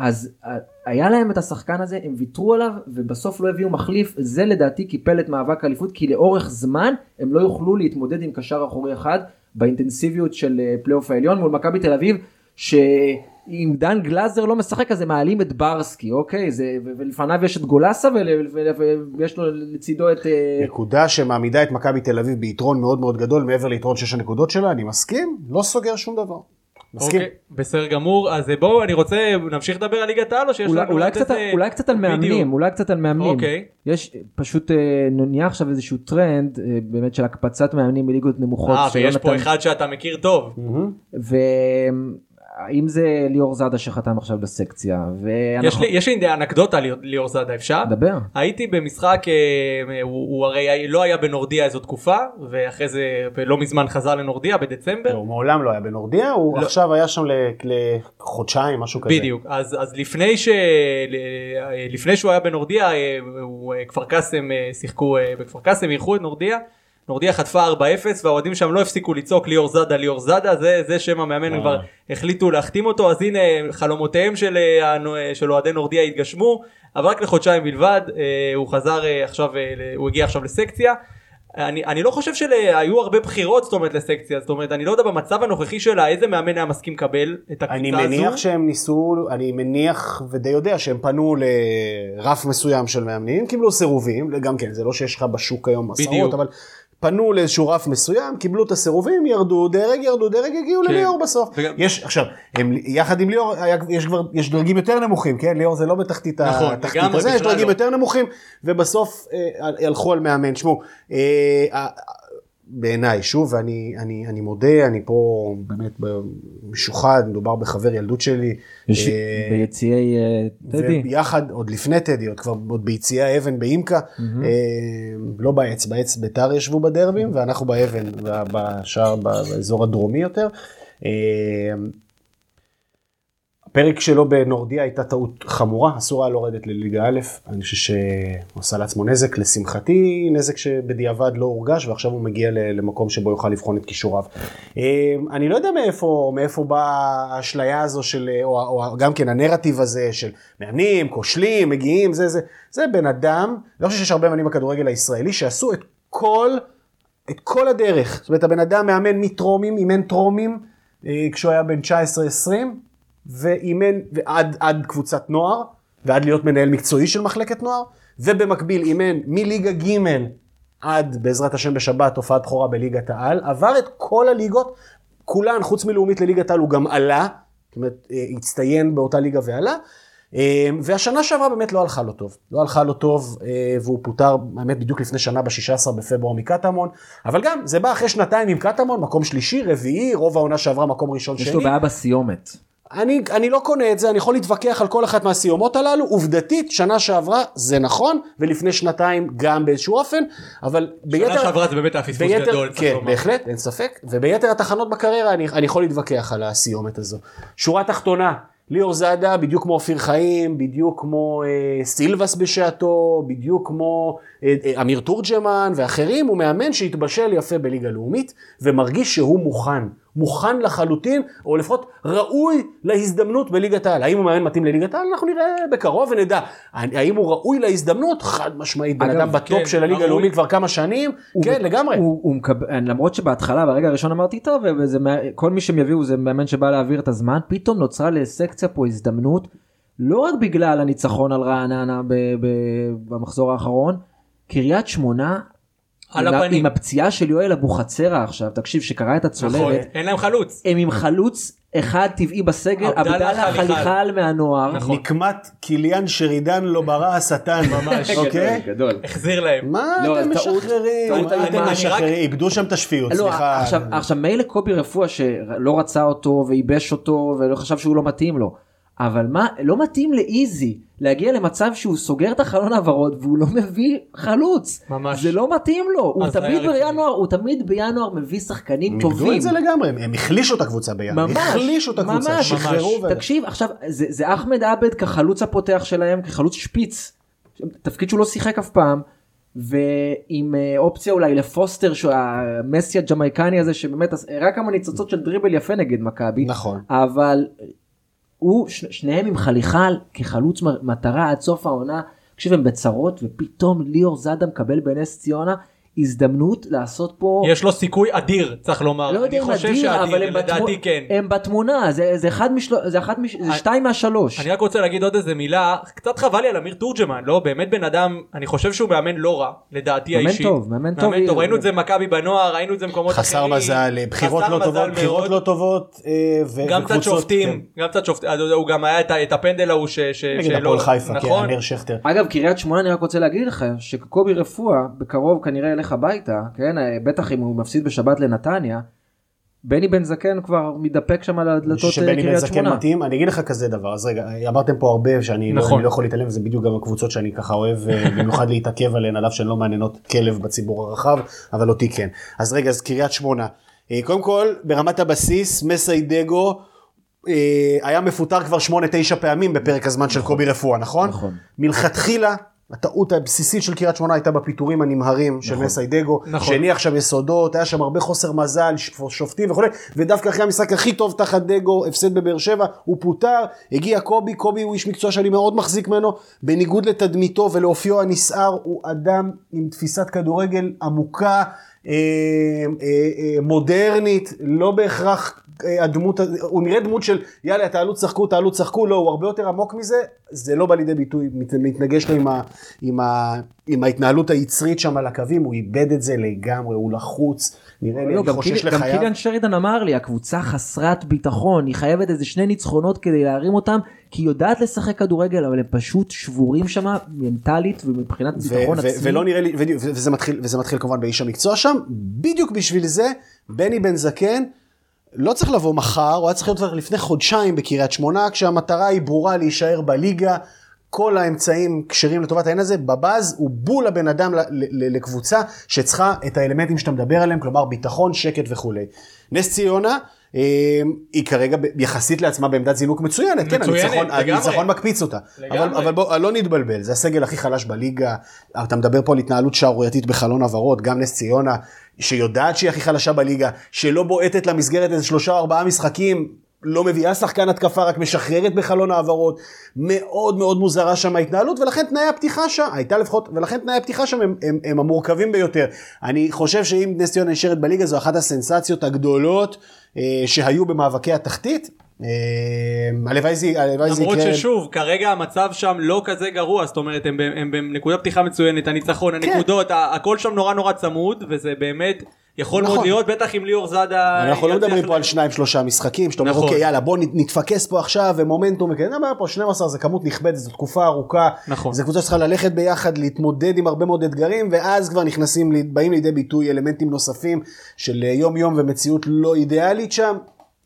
אז אה, היה להם את השחקן הזה הם ויתרו עליו ובסוף לא הביאו מחליף זה לדעתי קיפל את מאבק האליפות כי לאורך זמן הם לא יוכלו להתמודד עם קשר אחורי אחד באינטנסיביות של אה, פלייאוף העליון מול מכבי תל אביב שאם דן גלאזר לא משחק אז הם מעלים את ברסקי אוקיי זה ולפניו יש את גולסה ויש לו לצידו את אה, נקודה שמעמידה את מכבי תל אביב ביתרון מאוד מאוד גדול מעבר ליתרון שש הנקודות שלה, אני מסכים, לא סוגר שום דבר. מסכים. אוקיי, בסדר גמור, אז בואו אני רוצה, נמשיך לדבר על ליגת העל או שיש אולי, לנו אולי, קצת, איזה- אולי קצת על מאמנים, בדיוק. אולי קצת על מאמנים. אוקיי. יש פשוט אה, נהיה עכשיו איזשהו טרנד אה, באמת של הקפצת מאמנים מליגות נמוכות. אה, ויש פה שיונתן- אחד שאתה מכיר טוב. מהמם. והאם זה ליאור זאדה שחתם עכשיו בסקציה. יש ואנחנו... לי- יש לי אנקדוטה על ליאור זאדה, אפשר? דבר. הייתי במשחק, אה, הוא הוא הרי לא היה בנורדיה איזו תקופה, ואחרי זה לא מזמן חזר לנורדיה בדצמבר. לא, הוא מעולם לא היה בנורדיה, הוא לא. עכשיו היה שם ל- לחודשיים, משהו כזה. בדיוק, אז, אז לפני, ש... ל- לפני שהוא היה בנורדיה, אה, הוא, אה, כפר קאסם אה, שיחקו אה, בכפר קאסם, אירחו את נורדיה, נורדיה חטפה 4-0 והאוהדים שם לא הפסיקו לצעוק ליאור זאדה ליאור זאדה, זה, זה שם המאמן, כבר החליטו להחתים אותו, אז הנה חלומותיהם של, אה, של אוהדי נורדיה התגשמו, אבל רק לחודשיים בלבד, אה, הוא חזר אה, עכשיו, אה, הוא הגיע עכשיו לסקציה. אני, אני לא חושב שהיו הרבה בחירות זאת אומרת לסקציה זאת אומרת אני לא יודע במצב הנוכחי שלה איזה מאמן היה מסכים לקבל את הקבוצה אני הזו. מניח שהם ניסו, אני מניח ודי יודע שהם פנו לרף מסוים של מאמנים, קיבלו סירובים, גם כן, זה לא שיש לך בשוק היום. עשרות, אבל פנו לאיזשהו רף מסוים, קיבלו את הסירובים, ירדו דרג, ירדו דרג, הגיעו כן. לליאור בסוף. וגם- יש, עכשיו, הם, יחד עם ליאור, היה, יש כבר, יש דרגים יותר נמוכים, כן? ליאור זה לא בתחתית נכון, התחתית הזה, יש דרגים לא. יותר נמוכים, ובסוף אה, הלכו על מאמן. שמעו, אה, בעיניי, שוב, ואני אני, אני מודה, אני פה באמת משוחד, מדובר בחבר ילדות שלי. יש אה, ביציעי אה, טדי. וביחד, עוד לפני טדי, עוד כבר עוד ביציעי האבן באימקה, אה, לא בעץ, בעץ ביתר ישבו בדרבים, ואנחנו באבן, בשער, באזור הדרומי יותר. אה, הפרק שלו בנורדיה הייתה טעות חמורה, אסור היה לרדת לליגה א', אני חושב שהוא עשה לעצמו נזק, לשמחתי נזק שבדיעבד לא הורגש, ועכשיו הוא מגיע למקום שבו יוכל לבחון את כישוריו. אה, אני לא יודע מאיפה, מאיפה באה האשליה הזו של, או, או גם כן הנרטיב הזה של מאמנים, כושלים, מגיעים, זה זה, זה בן אדם, לא חושב שיש הרבה מאמנים בכדורגל הישראלי שעשו את כל, את כל הדרך. זאת אומרת, הבן אדם מאמן מטרומים, אימן טרומים, אה, כשהוא היה בן 19-20, ואימן ועד עד קבוצת נוער, ועד להיות מנהל מקצועי של מחלקת נוער, ובמקביל אימן מליגה ג' עד בעזרת השם בשבת הופעת בכורה בליגת העל, עבר את כל הליגות, כולן חוץ מלאומית לליגת העל הוא גם עלה, זאת אומרת אה, הצטיין באותה ליגה ועלה. אה, והשנה שעברה באמת לא הלכה לו טוב, לא הלכה לו טוב אה, והוא פוטר האמת בדיוק לפני שנה ב-16 בפברואר מקטמון, אבל גם זה בא אחרי שנתיים עם קטמון, מקום שלישי, רביעי, רוב העונה שעברה מקום ראשון יש שני. לו בעיה בסיומת. אני, אני לא קונה את זה, אני יכול להתווכח על כל אחת מהסיומות הללו, עובדתית, שנה שעברה זה נכון, ולפני שנתיים גם באיזשהו אופן, אבל שנה שעברה זה באמת היה פספוס ביתר, גדול, צריך כן. בהחלט, אין ספק, וביתר התחנות בקריירה אני, אני יכול להתווכח על הסיומת הזו. שורה תחתונה, ליאור זאדה, בדיוק כמו אופיר חיים, בדיוק כמו אה, סילבס בשעתו, בדיוק כמו אה, אה, אמיר תורג'מן ואחרים, הוא מאמן שהתבשל יפה בליגה לאומית, ומרגיש שהוא מוכן. מוכן לחלוטין, או לפחות ראוי להזדמנות בליגת העל. האם הוא מאמן מתאים לליגת העל? אנחנו נראה בקרוב ונדע. האם הוא ראוי להזדמנות? חד משמעית, בן אדם בטופ כן, של הליגה. הלאומית כבר כמה שנים, כן, לגמרי. הוא, הוא מקבל, למרות שבהתחלה ברגע הראשון אמרתי טוב וזה מה- כל מי שהם יביאו זה מאמן שבא להעביר את הזמן פתאום נוצרה לסקציה פה הזדמנות לא רק בגלל הניצחון על רעננה ב, ב, במחזור האחרון קריית שמונה על הפנים. עם הפציעה של יואל אבוחצירא עכשיו תקשיב שקרא את נכון, הצולבת אין להם חלוץ. הם עם חלוץ אחד טבעי בסגל עבדאללה חליחל. מהנוער נכון. נקמת קיליאן שרידן לא ברא השטן. ממש. אוקיי? גדול. החזיר להם. מה לא, אתם משחררים? טעות מה אתם. משחררים? איבדו שם את השפיות, לא, סליחה. עכשיו, עכשיו מילא קובי רפואה שלא רצה אותו וייבש אותו ולא חשב שהוא לא מתאים לו. אבל מה, לא מתאים לאיזי להגיע למצב שהוא סוגר את החלון העברות והוא לא מביא חלוץ. ממש. זה לא מתאים לו. הוא תמיד. בינואר, הוא תמיד בינואר מביא שחקנים הם איבדו טובים. את זה לגמרי, הם- הם החלישו את הקבוצה בינואר. ממש, החלישו את הקבוצה, ממש, שחררו. ו- תקשיב עכשיו זה, זה אחמד עבד כחלוץ הפותח שלהם כחלוץ שפיץ תפקיד שהוא לא שיחק אף פעם ועם אה, אופציה אולי לפוסטר שהוא המסי הג'מייקני הזה שבאמת הראה כמה ניצוצות של דריבל יפה נגד מכבי נכון. אבל הוא ש, שניהם עם חליחל כחלוץ מטרה עד סוף העונה. תקשיב הם בצרות ופתאום ליאור זאדה מקבל בנס ציונה הזדמנות לעשות פה יש לו סיכוי אדיר, צריך לומר. לא אני חושב אדיר, אבל שאדיר, הם, לדעתי בתמו... כן. הם בתמונה, זה, זה אחד משלו... זה אחד מש... זה אני- שתיים מהשלוש. אני רק רוצה להגיד עוד איזה מילה, קצת חבל לי על אמיר תורג'מן, לא? באמת בן אדם, אני חושב שהוא מאמן לא רע, לדעתי מאמן האישית. טוב, מאמן טוב. מאמן טוב, ראינו את זה במכבי בנוער, ראינו את זה במקומות אחרים. חסר מזל, בחירות לא טובות. בחירות לא טובות. אה, ו- גם קצת שופטים, כן. גם קצת שופטים, הוא גם היה את הפנדל ההוא ש... ש- נגד שלא- הפועל חיפה, כן, נכון? אגב, קריית שמונה, אני רק רוצה להגיד לך, שקובי רפואה בקרוב כנראה ילך הביתה, כן? בטח אם הוא מפסיד בשבת לנתניה, בני בן זקן כבר מתדפק שם על הדלתות אה, שבני בן קריית זקן שמונה. מתאים, אני אגיד לך כזה דבר, אז רגע, אמרתם פה הרבה שאני לא, נכון. אני לא יכול להתעלם, וזה בדיוק גם הקבוצות שאני ככה אוהב, אה, במיוחד להתעכב עליהן, על אף שהן לא מעניינות כלב בציבור הרחב, אבל אותי כן. אז רגע, אז קריית שמונה. אה, קודם כל, ברמת הבסיס, מסיידגו אה, היה מפוטר כבר 8-9 פעמים בפרק הזמן של קובי רפואה, נכון? נכון. מלכתחילה. הטעות הבסיסית של קריית שמונה הייתה בפיטורים הנמהרים של מסיידגו, נכון. שהניח שם יסודות, היה שם הרבה חוסר מזל, שופטים וכולי, ודווקא אחרי המשחק הכי טוב תחת דגו, הפסד בבאר שבע, הוא פוטר, הגיע קובי, קובי הוא איש מקצוע שאני מאוד מחזיק ממנו, בניגוד לתדמיתו ולאופיו הנסער, הוא אדם עם תפיסת כדורגל עמוקה, אה, אה, אה, מודרנית, לא בהכרח הדמות, הזה- הוא נראה דמות של יאללה תעלו תשחקו תעלו תשחקו, לא, הוא הרבה יותר עמוק מזה, זה לא בא לידי ביטוי, מת- מתנגש לו עם, ה, עם, ה, עם ההתנהלות היצרית שם על הקווים, הוא איבד את זה לגמרי, הוא לחוץ, נראה לי, לא, גם, חושש קיל... גם לחייו. קיליאן שרידן אמר לי הקבוצה חסרת ביטחון היא חייבת איזה שני ניצחונות כדי להרים אותם כי היא יודעת לשחק כדורגל אבל הם פשוט שבורים שם מנטלית ומבחינת ביטחון ו- עצמי. ולא נראה לי, וזה מתחיל, וזה מתחיל כמובן באיש המקצוע שם, בדיוק בשביל זה, בני בן זקן, לא צריך לבוא מחר, הוא היה צריך להיות כבר לפני חודשיים בקריית שמונה, כשהמטרה היא ברורה להישאר בליגה, כל האמצעים כשרים לטובת העניין הזה, בבאז הוא בול הבן אדם לקבוצה שצריכה את האלמנטים שאתה מדבר עליהם, כלומר ביטחון, שקט וכולי. נס ציונה, היא כרגע יחסית לעצמה בעמדת זינוק מצוינת, כן, מצוינת, הניצחון, לגמרי. הניצחון מקפיץ אותה. לגמרי. אבל, אבל בוא, לא נתבלבל, זה הסגל הכי חלש בליגה, אתה מדבר פה על התנהלות שערורייתית בחלון העברות, גם נס ציונה, שיודעת שהיא הכי חלשה בליגה, שלא בועטת למסגרת איזה שלושה או ארבעה משחקים, לא מביאה שחקן התקפה, רק משחררת בחלון העברות, מאוד מאוד מוזרה שם ההתנהלות, ולכן תנאי הפתיחה שם, הייתה לפחות, ולכן תנאי הפתיחה שם הם, הם, הם המורכבים ביותר. אני חושב שאם נס ציונה נשארת בליגה, זו אחת הסנסציות הגדולות אה, שהיו במאבקי התחתית. אה, הלוואי זה זה למרות יקרה. ששוב כרגע המצב שם לא כזה גרוע זאת אומרת הם, ב- הם בנקודת פתיחה מצוינת הניצחון כן. הנקודות הכל שם נורא נורא צמוד וזה באמת יכול מאוד נכון. להיות בטח אם ליאור זאדה אנחנו לא מדברים פה על שניים שלושה משחקים שאתה אומר נכון. אוקיי יאללה בוא נתפקס פה עכשיו ומומנטום וכן, אבל פה 12 זה כמות נכבדת זו תקופה ארוכה, נכון. זו קבוצה שצריכה ללכת ביחד להתמודד עם הרבה מאוד אתגרים ואז כבר נכנסים באים לידי ביטוי אלמנטים נוספים של יום יום ומציאות לא אידיאלית שם,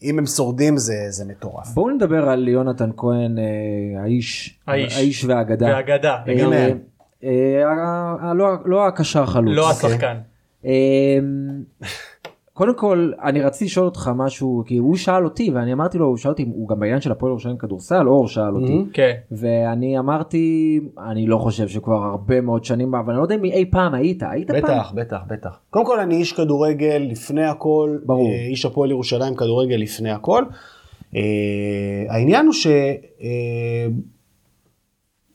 אם הם שורדים זה זה מטורף. בואו נדבר על יונתן כהן אה, האיש האיש. האיש והאגדה. והאגדה, אה, לגמרי. אה, אה, אה, לא- לא הקשר חלוץ. לא השחקן אמ, קודם כל אני רציתי לשאול אותך משהו כי הוא שאל אותי ואני אמרתי לו הוא שאל אותי הוא גם בעניין של הפועל ירושלים כדורסל אור שאל אותי כן ואני אמרתי אני לא חושב שכבר הרבה מאוד שנים אבל אני לא יודע אם אי פעם היית היית פעם בטח, בטח, בטח. קודם כל אני איש כדורגל לפני הכל, ברור. אה, איש הפועל ירושלים כדורגל לפני הכל. אה, העניין הוא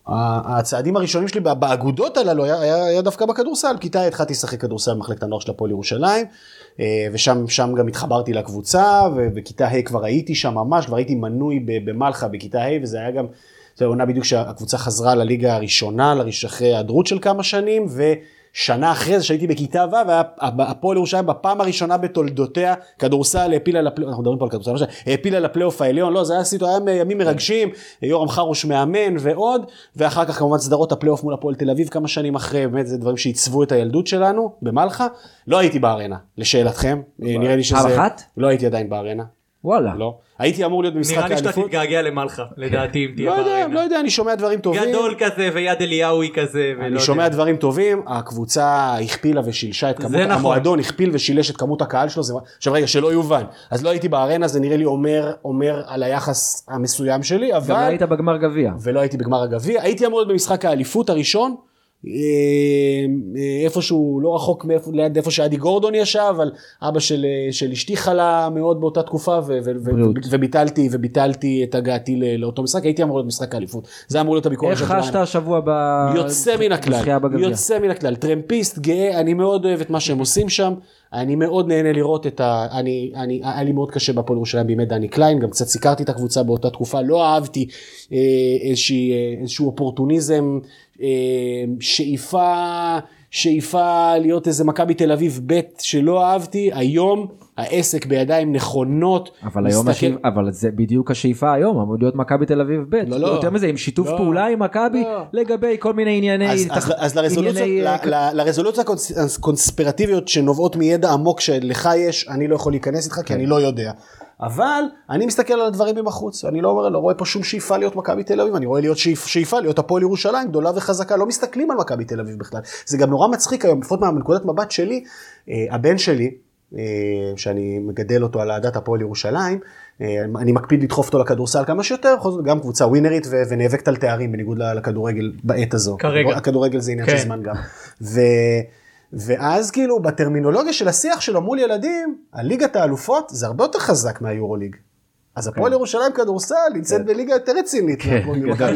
שהצעדים הראשונים שלי באגודות הללו היה, היה, היה דווקא בכדורסל, בכיתה התחלתי לשחק כדורסל במחלקת הנוער של הפועל ירושלים, אה, ושם שם גם התחברתי לקבוצה, ובכיתה ה' כבר הייתי שם ממש, כבר הייתי מנוי במלחה בכיתה ה', וזה היה גם, זו עונה בדיוק שהקבוצה חזרה לליגה הראשונה, אחרי היעדרות של כמה שנים, ושנה אחרי זה שהייתי בכיתה ו', והיה הפועל ירושלים בפעם הראשונה בתולדותיה, כדורסל העפילה לפלייאוף, אנחנו מדברים פה על כדורסל, לא העפילה לפלייאוף העליון, לא, זה היה סיטו, היה ימים מרגשים, יורם חרוש מאמן ועוד, ואחר כך כמובן סדרות הפלייאוף מול הפועל תל אביב כמה שנים אחרי, באמת זה דברים שעיצבו את הילדות שלנו, במלחה. לא הייתי בארנה, לשאלתכם, אה, נראה לי שזה... פעם אחת? לא הייתי עדיין בארנה, וואלה לא. הייתי אמור להיות במשחק נראה לי שאתה האליפות. תתגעגע למלחה לדעתי אם תהיה לא יודע, בארנה. לא יודע, אני שומע דברים טובים. גדול כזה ויד אליהו כזה אני יודע. שומע דברים טובים, הקבוצה הכפילה ושילשה את כמות, נכון. המועדון הכפיל ושילש את כמות הקהל שלו, זה... עכשיו רגע, שלא יובן, אז לא הייתי בארנה, זה נראה לי אומר, אומר על היחס המסוים שלי, גם אבל, היית בגמר גביע ולא הייתי בגמר הגביע, הייתי אמור להיות במשחק האליפות הראשון, איפשהו לא רחוק מאיפה, ליד איפה שאדי גורדון ישב, אבל אבא של, אה, של אשתי חלה מאוד באותה תקופה, ו- ו- ו-. וביטלתי, וביטלתי את הגעתי ל- לאותו משחק, הייתי אמור להיות במשחק האליפות, זה אמור להיות הביקור איך הראשון חשת. השבוע ב... יוצא מן הכלל? יוצא מן הכלל, טרמפיסט גאה, אני מאוד אוהב את מה שהם עושים שם, אני מאוד נהנה לראות את ה... אני, אני, היה לי מאוד קשה בהפועל ירושלים בימי דני קליין, גם קצת סיקרתי את הקבוצה באותה תקופה, לא אהבתי אה, איזושהי, אה, איזשהו אופורטוניזם, אה, שאיפה, שאיפה להיות איזה מכבי תל אביב ב' שלא אהבתי, היום העסק בידיים נכונות, אבל היום מסתכל- השאיפה, אבל זה בדיוק השאיפה היום, אמור להיות מכבי תל אביב ב', לא, לא. יותר מזה עם שיתוף לא. פעולה עם מכבי לא. לגבי כל מיני ענייני, אז, אז, אז לרזולוציות, ענייני, ל- אה, ל- לרזולוציות הקונס- הקונספירטיביות שנובעות מידע עמוק שלך יש, אני לא יכול להיכנס איתך כי אני לא יודע. אבל אני מסתכל על הדברים מבחוץ, אני לא, לא רואה פה שום שאיפה להיות מכבי תל אביב, אני רואה להיות שאיפ, שאיפה להיות הפועל ירושלים גדולה וחזקה, לא מסתכלים על מכבי תל אביב בכלל. זה גם נורא מצחיק היום, לפחות מנקודת מבט שלי, אה, הבן שלי, אה, שאני מגדל אותו על אהדת הפועל ירושלים, אה, אני מקפיד לדחוף אותו לכדורסל כמה שיותר, בכל זאת גם קבוצה ווינרית ו- ונאבקת על תארים בניגוד לכדורגל בעת הזו. כרגע. הכדורגל זה עניין כן. של זמן גם. ו... ואז כאילו בטרמינולוגיה של השיח שלו מול ילדים, הליגת האלופות זה הרבה יותר חזק מהיורוליג. אז הפועל ירושלים כדורסל נמצאת בליגה יותר רצינית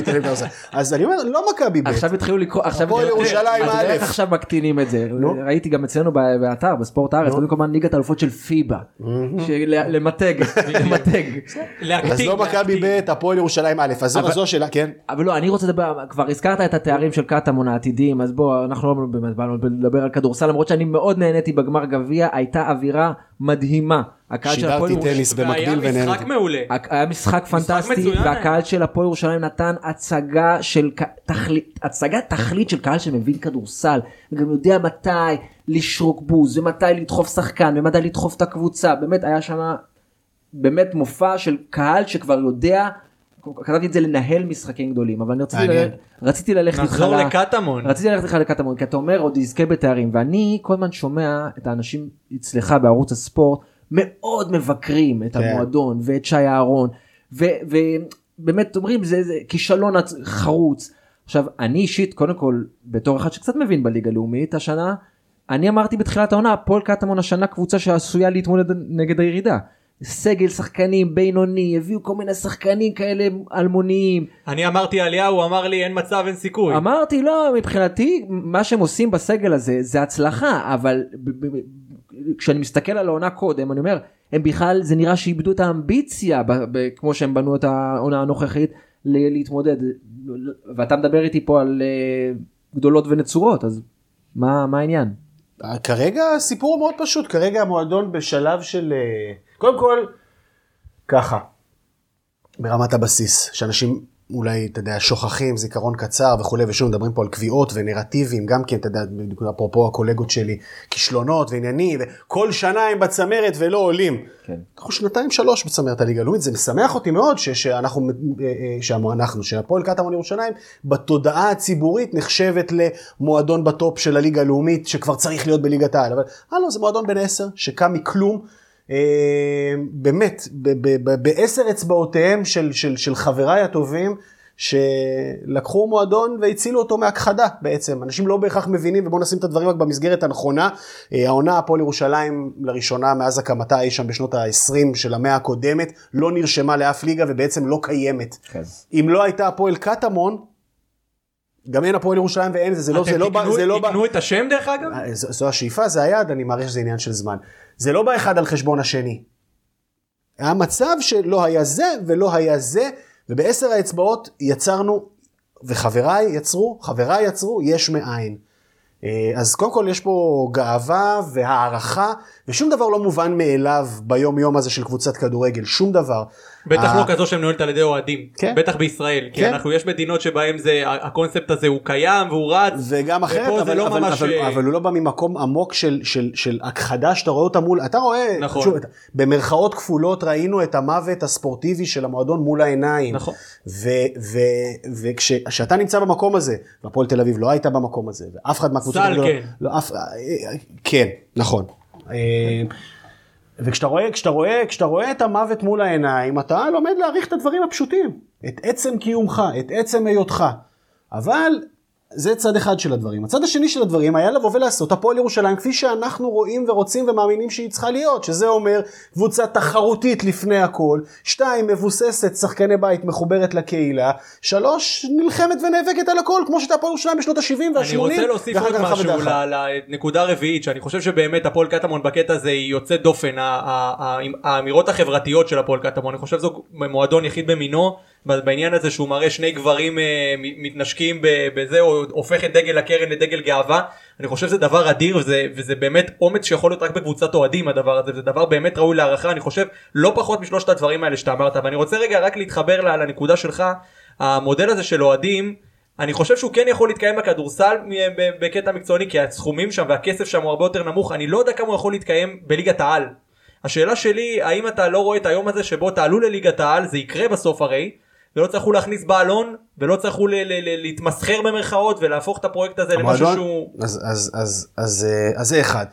כדורסל. אז אני אומר, לא מכבי ב', עכשיו התחילו לקרוא, עכשיו הפועל ירושלים א'. איך עכשיו מקטינים את זה. ראיתי גם אצלנו באתר בספורט הארץ, קודם כל ליגת האלופות של פיבה, למתג, למתג. אז לא מכבי. ב', הפועל ירושלים א', אז זו- השאלה, כן. אבל לא, אני רוצה לדבר, כבר הזכרת את התארים של קטמון העתידיים, אז בוא, אנחנו לא באמת באנו לדבר על כדורסל, למרות שאני מאוד נהניתי בגמר גביע, הייתה אווירה מדהימה. הקהל של הפועל שידרתי טניס במקביל משחק ונהנתי. מעולה. היה משחק פנטסטי היה. והקהל של הפועל ירושלים נתן הצגה של תכלית הצגת תכלית של קהל שמבין כדורסל וגם יודע מתי לשרוק בוז ומתי לדחוף שחקן ומתי לדחוף את הקבוצה באמת היה שם באמת מופע של קהל שכבר יודע כתבתי את זה לנהל משחקים גדולים אבל אני רציתי. ל... רציתי ללכת איתך נחזור לקטמון. רציתי ללכת איתך לקטמון כי אתה אומר עוד יזכה בתארים ואני כל הזמן שומע את האנשים אצלך בערוץ הספורט מאוד מבקרים את כן. המועדון ואת שי אהרון ו- ובאמת אומרים זה, זה כישלון חרוץ. עכשיו אני אישית קודם כל בתור אחד שקצת מבין בליגה הלאומית השנה אני אמרתי בתחילת העונה הפועל קטמון השנה קבוצה שעשויה להתמודד נגד הירידה. סגל שחקנים בינוני, הביאו כל מיני שחקנים כאלה אלמוניים. אני אמרתי עלייה, הוא אמר לי אין מצב, אין סיכוי. אמרתי לא, מבחינתי מה שהם עושים בסגל הזה זה הצלחה, אבל כשאני מסתכל על העונה קודם, אני אומר, הם בכלל, זה נראה שאיבדו את האמביציה, כמו שהם בנו את העונה הנוכחית, להתמודד. ואתה מדבר איתי פה על אה, גדולות ונצורות, אז מה מה העניין? כרגע הסיפור מאוד פשוט, כרגע המועדון בשלב של... אה, קודם כל, ככה, ברמת הבסיס, שאנשים אולי, אתה יודע, שוכחים, זיכרון קצר וכולי, ושוב, מדברים פה על קביעות ונרטיבים, גם כן, אתה יודע, אפרופו הקולגות שלי, כישלונות ועניינים, וכל שנה הם בצמרת ולא עולים. כן. אנחנו שנתיים שלוש בצמרת הליגה הלאומית, זה משמח אותי מאוד ש- שאנחנו, אה, אה, שאנחנו, שהפועל קטמון ירושלים, בתודעה הציבורית נחשבת למועדון בטופ של הליגה הלאומית, שכבר צריך להיות בליגת העל, אבל הלו, זה מועדון בן עשר, שקם מכלום. אה, באמת, בעשר אצבעותיהם של, של, של חבריי הטובים, שלקחו מועדון והצילו אותו מהכחדה בעצם. אנשים לא בהכרח מבינים, ובואו נשים את הדברים רק במסגרת הנכונה. אה, העונה הפועל ירושלים לראשונה מאז הקמתה אי שם בשנות ה-20 של המאה הקודמת, לא נרשמה לאף ליגה ובעצם לא קיימת. כן. אם לא הייתה הפועל קטמון, גם אין הפועל ירושלים ואין זה, זה לא, זה לא, בא- אתם זה לא, בא- תקנו את השם דרך אגב? אה, זו, זו השאיפה, זה היעד, אני מעריך שזה עניין של זמן. זה לא בא אחד על חשבון השני. היה מצב שלא היה זה ולא היה זה, ובעשר האצבעות יצרנו, וחבריי יצרו, חבריי יצרו, יש מאין. אה, אז קודם כל יש פה גאווה והערכה, ושום דבר לא מובן מאליו ביום יום הזה של קבוצת כדורגל, שום דבר. בטח לא כזו שמנוהלת על ידי אוהדים, כן. בטח בישראל, כי כן. אנחנו יש מדינות שבהם זה הקונספט הזה הוא קיים והוא רץ, וגם אחרת, ופה זה אבל, לא אבל, ממש, אבל, אה, אבל הוא לא בא ממקום עמוק של, של, של הכחדה שאתה רואה אותה מול, אתה רואה, נכון. שוב, במרכאות כפולות ראינו את המוות הספורטיבי של המועדון מול העיניים. נכון. וכשאתה נמצא במקום הזה, והפועל תל אביב לא הייתה במקום הזה, ואף אחד מהקבוצות סל הגדולות- כן. לא, אף, כן, נכון. וכשאתה רואה, כשאתה רואה, כשאתה רואה את המוות מול העיניים, אתה לומד להעריך את הדברים הפשוטים. את עצם קיומך, את עצם היותך. אבל זה צד אחד של הדברים. הצד השני של הדברים היה לבוא ולעשות הפועל ירושלים כפי שאנחנו רואים ורוצים ומאמינים שהיא צריכה להיות, שזה אומר קבוצה תחרותית לפני הכל, שתיים, מבוססת, שחקני בית, מחוברת לקהילה, שלוש, נלחמת ונאבקת על הכל, כמו שהייתה הפועל ירושלים בשנות ה-70 וה-80. אני רוצה להוסיף עוד משהו לנקודה הרביעית שאני חושב שבאמת הפועל קטמון בקטע הזה היא יוצאת דופן האמירות החברתיות של הפועל קטמון אני חושב זו מועדון יחיד במינו בעניין הזה שהוא מראה שני גברים אה, מתנשקים בזה או הופך את דגל הקרן לדגל גאווה אני חושב שזה דבר אדיר וזה, וזה באמת אומץ שיכול להיות רק בקבוצת אוהדים הדבר הזה וזה דבר באמת ראוי להערכה אני חושב לא פחות משלושת הדברים האלה שאתה אמרת ואני רוצה רגע רק להתחבר ל- לנקודה שלך המודל הזה של אוהדים אני חושב שהוא כן יכול להתקיים בכדורסל בקטע מקצועני כי הסכומים שם והכסף שם הוא הרבה יותר נמוך אני לא יודע כמה הוא יכול להתקיים בליגת העל. השאלה שלי האם אתה לא רואה את היום הזה שבו תעלו לליגת העל זה יקרה בסוף הרי ולא יצטרכו להכניס בעלון ולא ל- להתמסחר במרכאות ולהפוך את הפרויקט הזה למשהו שהוא אז, אז, אז, אז, אה, אז זה אחד.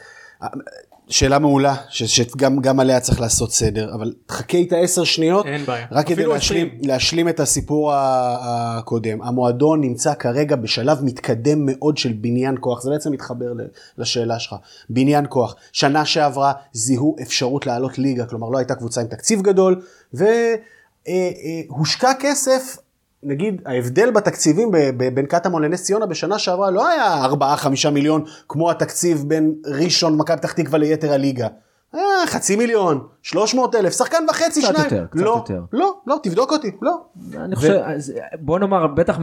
שאלה מעולה, ש- שגם גם עליה צריך לעשות סדר, אבל תחכה איתה עשר שניות, אין בעיה. רק כדי להשלים, 20. להשלים את הסיפור הקודם. המועדון נמצא כרגע בשלב מתקדם מאוד של בניין כוח, זה בעצם מתחבר ל- לשאלה שלך. בניין כוח. שנה שעברה זיהו אפשרות לעלות ליגה, כלומר לא הייתה קבוצה עם תקציב גדול, והושקע כסף נגיד ההבדל בתקציבים בין קטמון לנס ציונה בשנה שעברה לא היה 4-5 מיליון כמו התקציב בין ראשון מכבי פתח תקווה ליתר הליגה. היה חצי מיליון, 300 אלף, שחקן וחצי, קצת שניים. יותר, קצת לא, יותר. לא, לא, תבדוק אותי, לא. אני חושב, אז בוא נאמר, בטח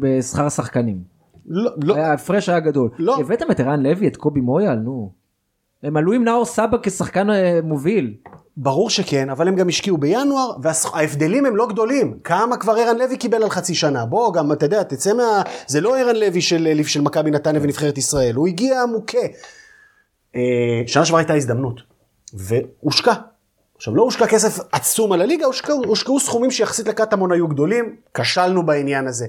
בשכר השחקנים. לא, לא. ההפרש היה גדול. לא. הבאתם את ערן לוי, את קובי מויאל, נו. הם עלו עם נאור סבא כשחקן אה, מוביל. ברור שכן, אבל הם גם השקיעו בינואר, וההבדלים הם לא גדולים. כמה כבר ערן לוי קיבל על חצי שנה? בוא, גם, אתה יודע, תצא מה... זה לא ערן לוי של, של מכבי נתניה ונבחרת ישראל, הוא הגיע מוכה. אה, שנה שעברה הייתה הזדמנות, והושקע. עכשיו, לא הושקע כסף עצום על הליגה, הושקעו, הושקעו סכומים שיחסית לקטמון היו גדולים, כשלנו בעניין הזה.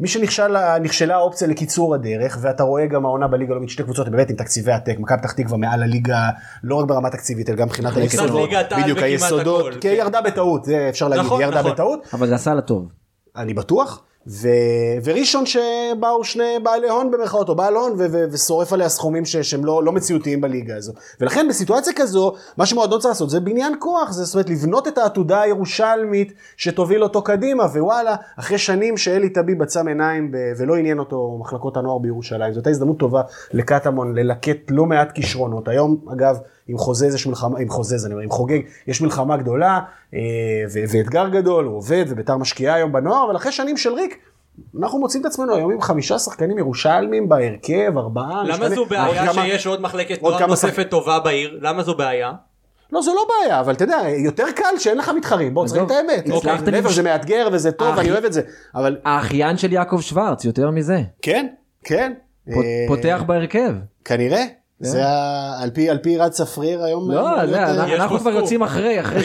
מי שנכשלה נכשלה האופציה לקיצור הדרך, ואתה רואה גם העונה בליגה הלאומית, שתי קבוצות באמת עם תקציבי עתק, מכבי פתח תקווה מעל הליגה, לא רק ברמה תקציבית, אלא גם מבחינת מחלקת היסודות, בדיוק היסודות, כי כן. ירדה בטעות, זה אפשר להגיד, נכון, היא ירדה נכון. בטעות, אבל זה עשה לה טוב. אני בטוח, ו... וראשון שבאו שני בעלי הון במרכאות, או בעל הון, ו... ו... ושורף עליה סכומים ש... שהם לא, לא מציאותיים בליגה הזו. ולכן בסיטואציה כזו, מה שמועדון צריך לעשות זה בניין כוח, זה זאת אומרת לבנות את העתודה הירושלמית שתוביל אותו קדימה, ווואלה, אחרי שנים שאלי טביב עצם עיניים ב... ולא עניין אותו מחלקות הנוער בירושלים, זאת הייתה הזדמנות טובה לקטמון ללקט לא מעט כישרונות. היום, אגב, עם חוזז יש מלחמה, עם חוזז, אני אומר, עם חוגג, יש מלחמה גדולה אה, ו- ואתגר גדול, הוא עובד וביתר משקיעה היום בנוער, אבל אחרי שנים של ריק, אנחנו מוצאים את עצמנו היום עם חמישה שחקנים ירושלמים בהרכב, ארבעה. למה משתנה- זו עוד בעיה כמה- שיש עוד מחלקת נוער נוספת טובה בעיר? למה זו בעיה? לא, זו לא בעיה, אבל אתה יודע, יותר קל שאין לך מתחרים, בוא, צריך את האמת. להפך, עם- זה מאתגר וזה טוב, ואני אוהב את זה, אבל האחיין של יעקב שוורץ, יותר מזה. כן, כן. אה, פותח בהרכב. כנראה. זה ה- על פי- על פי רד צפריר היום. לא, אה, אנחנו- כבר. יוצאים אחרי, אחרי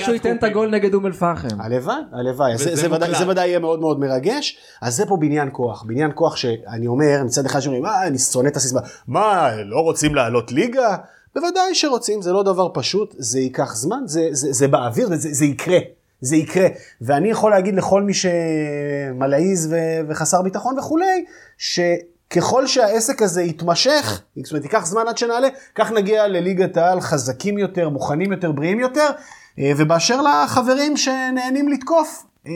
שהוא- ייתן את. הגול נגד אום אל פחם. הלוואי, הלוואי, זה, זה, ודאי, יהיה מאוד מאוד מרגש, אז זה פה בניין כוח, בניין כוח שאני אומר, מצד אחד שאומרים, אה, אני שונא את הסיסמה, מה, לא רוצים לעלות ליגה? בוודאי שרוצים, זה לא דבר פשוט, זה ייקח זמן, זה, זה, זה באוויר, זה, זה יקרה, זה יקרה. ואני יכול להגיד לכל מי שמלעיז ו- וחסר ביטחון וכולי, שככל שהעסק הזה יתמשך, זאת אומרת, ייקח זמן עד שנעלה, כך נגיע לליגת העל חזקים יותר, מוכנים יותר, בריאים יותר. אה, ובאשר לחברים שנהנים לתקוף, אה,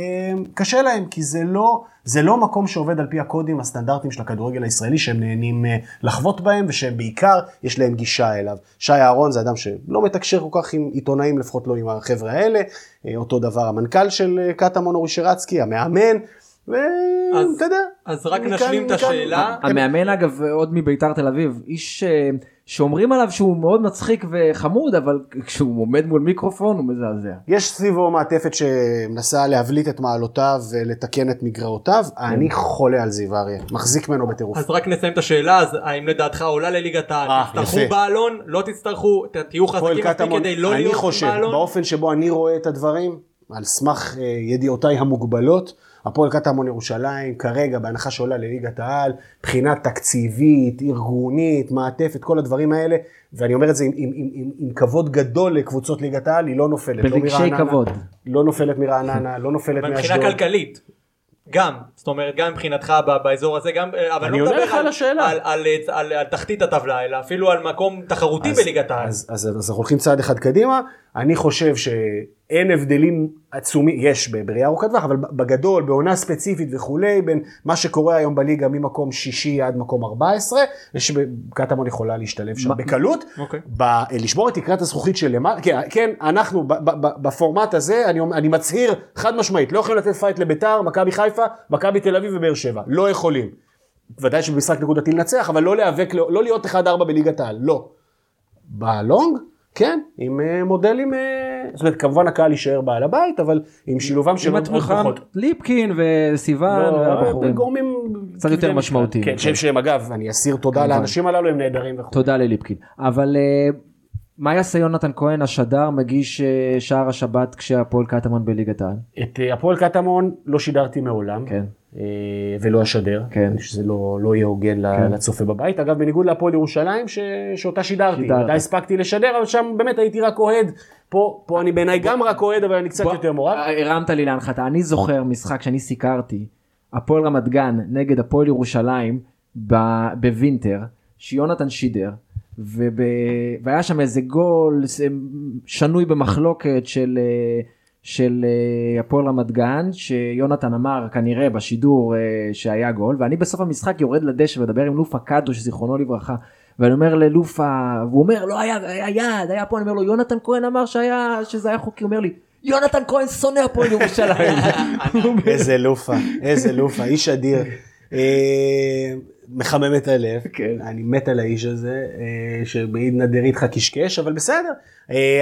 קשה להם, כי זה לא, זה לא מקום שעובד על פי הקודים הסטנדרטיים של הכדורגל הישראלי, שהם נהנים אה, לחוות בהם, ושבעיקר יש להם גישה אליו. שי אהרון זה אדם שלא מתקשר כל כך עם עיתונאים, לפחות לא עם החבר'ה האלה. אותו דבר המנכ"ל של קטמון אורי שרצקי, המאמן, ואתה יודע. אז רק נשלים את השאלה. המאמן אגב עוד מביתר תל אביב איש אה, שאומרים עליו שהוא מאוד מצחיק וחמוד אבל כשהוא עומד מול מיקרופון הוא מזעזע. יש סביבו מעטפת שמנסה להבליט את מעלותיו ולתקן את מגרעותיו, אני חולה על זיו אריה, מחזיק ממנו בטירוף. אז רק נסיים את השאלה, אז האם לדעתך עולה לליגת העל? אה, תצטרכו. בעלון? לא תצטרכו? תהיו חזקים מספיק כדי לא אני להיות חושב, בעלון? באופן שבו אני רואה את הדברים, על סמך אה, ידיעותיי המוגבלות, הפועל קטמון ירושלים כרגע בהנחה שעולה לליגת העל, מבחינה תקציבית, ארגונית, מעטפת, כל הדברים האלה, ואני אומר את זה עם, עם, עם, עם, עם כבוד גדול לקבוצות ליגת העל, היא לא נופלת, לא ברגשי מרעננה, כבוד. לא נופלת מרעננה, לא נופלת אבל מבחינה מאשדוד. כלכלית. גם, זאת אומרת, גם מבחינתך באזור הזה, גם, אה, אבל אני לא מדבר על, על. על, על, על, על תחתית הטבלה, אלא אפילו על מקום תחרותי אז- בליגת העל. אז, אז, אז אנחנו הולכים צעד אחד קדימה, אני חושב שאין הבדלים עצומים, יש בראייה ארוכת טווח, אבל בגדול, בעונה ספציפית וכולי, בין מה שקורה היום בליגה ממקום שישי עד מקום 14, וקטמון יכולה להשתלב שם בקלות. אוקיי. ב- לשבור את תקרת הזכוכית של למעלה, כן, כן, אנחנו ב- ב- ב- בפורמט הזה, אני, אני מצהיר חד משמעית, לא יכולים לתת פייט לביתר, מכבי חיפה, מכבי תל אביב ובאר שבע, לא יכולים. ודאי שבמשחק נקודתי לנצח, אבל לא להיאבק, לא להיות 1-4 בליגת העל, לא. בלונג, כן, עם אה, מודלים, אה, זאת אומרת, כמובן הקהל יישאר בעל הבית, אבל עם שילובם של עוד כוחות. ליפקין וסיוון לא, והבחורים. גורמים קצת יותר משמעותיים. כן, שהם- שהם אגב, אני אסיר תודה. לאנשים הללו, הם נהדרים וכו'. תודה לליפקין. אבל אה, מה יעשה יונתן כהן השדר מגיש שער השבת כשהפועל קטמון בליגת העל? את הפועל קטמון לא שידרתי מעולם, כן. אה, ולא אשדר, כן. שזה לא, לא יהיה הוגן כן. לצופה בבית. אגב, בניגוד להפועל ירושלים, ש... שאותה שידרתי, שידרת. מתי הספקתי לשדר, אבל שם באמת הייתי רק אוהד. פה, פה אני בעיניי גם רק אוהד, אבל אני קצת בוא, יותר מעורב. אה, הרמת לי להנחתה. אני זוכר משחק שאני סיקרתי, הפועל רמת גן נגד הפועל ירושלים ב- בווינטר, שיונתן שידר, וב... והיה שם איזה גול שנוי במחלוקת של, אה, של אה, הפועל רמת גן, שיונתן אמר כנראה בשידור אה, שהיה גול, ואני בסוף המשחק יורד לדשא ומדבר עם לופה קדוש, זיכרונו לברכה. ואני אומר ללופה, והוא אומר לא היה, היה יד, היה פה, אני אומר לו יונתן כהן אמר שהיה, שזה היה חוקי, אומר לי יונתן כהן שונא הפועל ירושלים. איזה לופה, איזה לופה, איש אדיר. אה, מחמם את הלב, כן. אני מת על האיש הזה, שבעיד נדר איתך קשקש, אבל בסדר.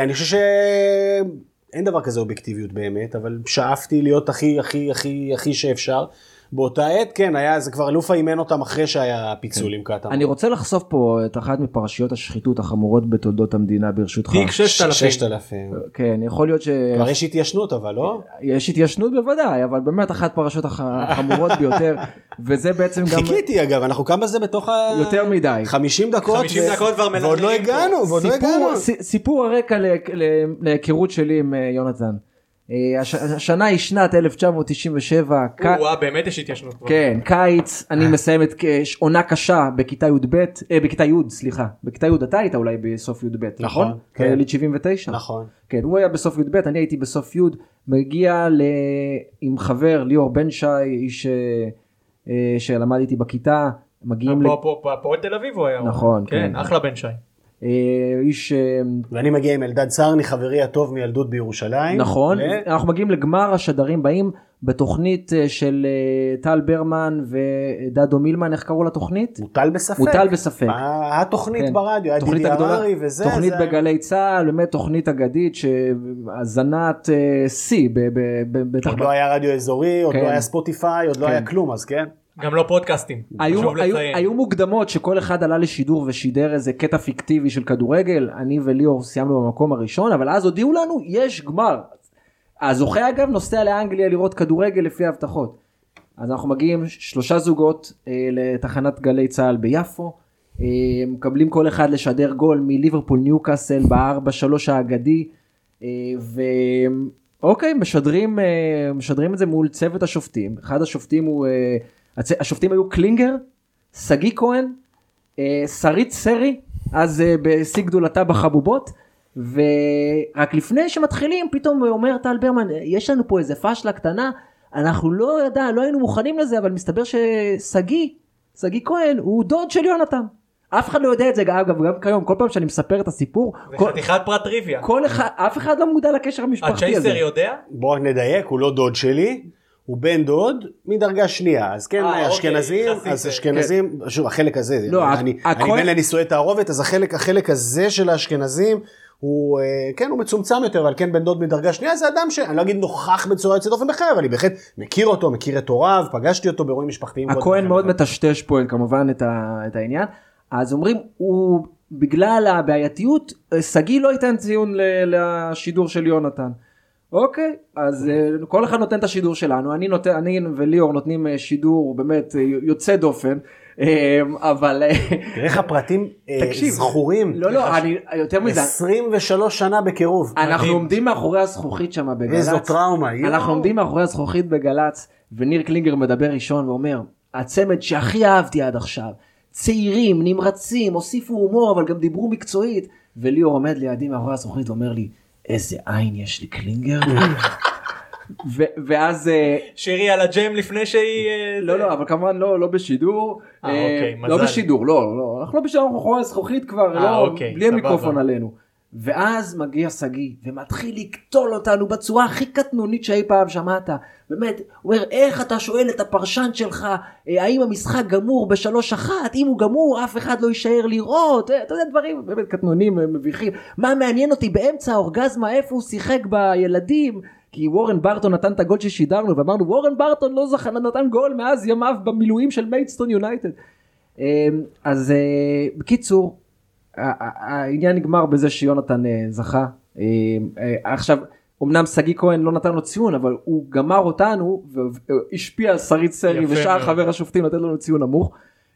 אני חושב שאין דבר כזה אובייקטיביות באמת, אבל שאפתי להיות הכי הכי הכי הכי שאפשר. באותה עת, כן, היה, זה כבר לופה אימן אותם אחרי שהיה פיצול עם קטמון. אני רוצה לחשוף פה את אחת מפרשיות השחיתות החמורות בתולדות המדינה ברשותך. תיק 6000. 6,000. כן, יכול להיות כבר יש התיישנות אבל, לא? שיש התיישנות בוודאי, אבל באמת אחת פרשות הח- החמורות ביותר, וזה בעצם גם חיכיתי אגב, אנחנו כמה זה בתוך ה... יותר מדי. 50 דקות. 50 ו- דקות כבר ועוד לא. הגענו, ועוד לא הגענו. סיפור, ס- סיפור הרקע ל- ל- להיכרות שלי עם אה, יונתן. אה, הש- השנה היא שנת 1997, ק- וואה, באמת יש התיישנות כבר. כן, קיץ, אני מסיים את אה, עונה קשה בכיתה י"ב, אה, בכיתה י', סליחה, בכיתה י' אתה היית אולי בסוף י"ב, נכון? נכון, כן. יליד 79. נכון. כן, הוא היה בסוף י"ב, אני הייתי בסוף י', מגיע ל... עם חבר, ליאור בן שי, איש אה, אה, שלמד איתי בכיתה, מגיעים ל... פה- פה- פה- תל אביב הוא היה. נכון, כן, כן. אחלה בן שי. אה, איש... אה, ואני מגיע עם אלדד סרני, חברי הטוב מילדות בירושלים. נכון, ו- אנחנו מגיעים לגמר השדרים באים בתוכנית אה, של טל ברמן ודדו מילמן, איך קראו לתוכנית? מוטל בספק. מוטל בספק. מה- התוכנית כן. ברדיו, היה דידי הררי וזה. תוכנית זה- בגלי צה"ל, באמת תוכנית אגדית שהזנת שיא, ב- ב- ב- בטח עוד לא היה רדיו אזורי, עוד כן. לא היה ספוטיפיי, עוד לא כן. היה כלום, אז כן. גם לא פודקאסטים. היו, היו. היו מוקדמות שכל אחד עלה לשידור ושידר איזה קטע פיקטיבי של כדורגל, אני וליאור סיימנו במקום הראשון, אבל אז הודיעו לנו יש גמר. הזוכה אגב נוסע לאנגליה לראות כדורגל לפי ההבטחות. אז אנחנו מגיעים שלושה זוגות אה, לתחנת גלי צה"ל ביפו, אה, מקבלים כל אחד לשדר גול מליברפול ניוקאסל בארבע שלוש האגדי, אה, ואוקיי משדרים, אה, משדרים את זה מול צוות השופטים, אחד השופטים הוא, אה. השופטים היו קלינגר, שגיא כהן, אה, שרית סרי, אז אה, בשיא גדולתה בחבובות, ורק לפני שמתחילים פתאום אומר טל ברמן, יש לנו פה איזה פאשלה קטנה, אנחנו לא ידע, לא היינו מוכנים לזה, אבל מסתבר ששגיא, שגיא כהן, הוא דוד של יונתן. אף אחד לא יודע את זה, אגב, גם כיום, כל פעם שאני מספר את הסיפור, זה כל, חתיכת פרט טריוויה. כל אחד, אף אחד לא מודע לקשר המשפחתי הזה. הצ'ייסר יודע? בואו רק נדייק, הוא לא דוד שלי, הוא בן דוד מדרגה שנייה. אז כן, אה, אוקיי, אשכנזים, יחסית, אז כן. אשכנזים, שוב, החלק הזה, לא, אני הכהן- אני בן לנישואי תערובת, אז החלק החלק הזה של האשכנזים, הוא, אה, כן, הוא מצומצם יותר, אבל כן בן דוד מדרגה שנייה, זה אדם שאני לא אגיד נוכח בצורה יוצאת דופן בחייו, אבל אני בהחלט מכיר אותו, מכיר את הוריו, פגשתי אותו באירועים משפחתיים. הכהן מאוד. מטשטש פה כמובן את, ה, את העניין. אז אומרים, הוא בגלל הבעייתיות, אה, שגיא לא ייתן ציון לשידור של יונתן. אוקיי, אז אה, כל אחד נותן את השידור שלנו, אני, נותן, אני וליאור נותנים אה, שידור באמת אה, יוצא דופן, אבל אה, תראה איך הפרטים זכורים. לא לא, אני יותר מזה, 23 שנה בקירוב. אנחנו. עומדים מאחורי הזכוכית שם בגל"צ, איזו טראומה. אנחנו עומדים מאחורי הזכוכית בגל"צ, וניר קלינגר מדבר ראשון ואומר, הצמד שהכי אהבתי עד עכשיו, צעירים, נמרצים, הוסיפו הומור, אבל גם דיברו מקצועית, וליאור עומד לידי מאחורי הזכוכית ואומר לי, איזה עין יש לי קלינגר. ו- ואז, אה, שירי על הג'ם לפני שהיא... אה, לא. לא, אבל כמובן לא, לא בשידור, אה, אה, אוקיי, לא מזל. בשידור, לא, לא, אנחנו לא בשידור, אנחנו מאחורי הזכוכית כבר, אה, לא, אוקיי, בלי המיקרופון. עלינו. ואז מגיע שגיא ומתחיל לקטול אותנו בצורה הכי קטנונית שאי פעם שמעת. באמת, הוא אומר, איך אתה שואל את הפרשן שלך, אה, האם המשחק גמור בשלוש אחת? אם הוא גמור, אף אחד לא יישאר לראות. אה, אתה יודע, דברים באמת קטנונים, אה, מביכים. מה מעניין אותי באמצע האורגזמה, איפה הוא שיחק בילדים? כי וורן ברטון נתן את הגול ששידרנו, ואמרנו, וורן ברטון לא זכה, נתן גול מאז ימיו במילואים של מיידסטון יונייטד. אז בקיצור, העניין נגמר בזה שיונתן אה, זכה. אה, אה, עכשיו, אמנם שגיא כהן לא נתן לו ציון, אבל הוא גמר אותנו והשפיע על שרית סרי ושאר. חבר השופטים לתת לנו ציון נמוך.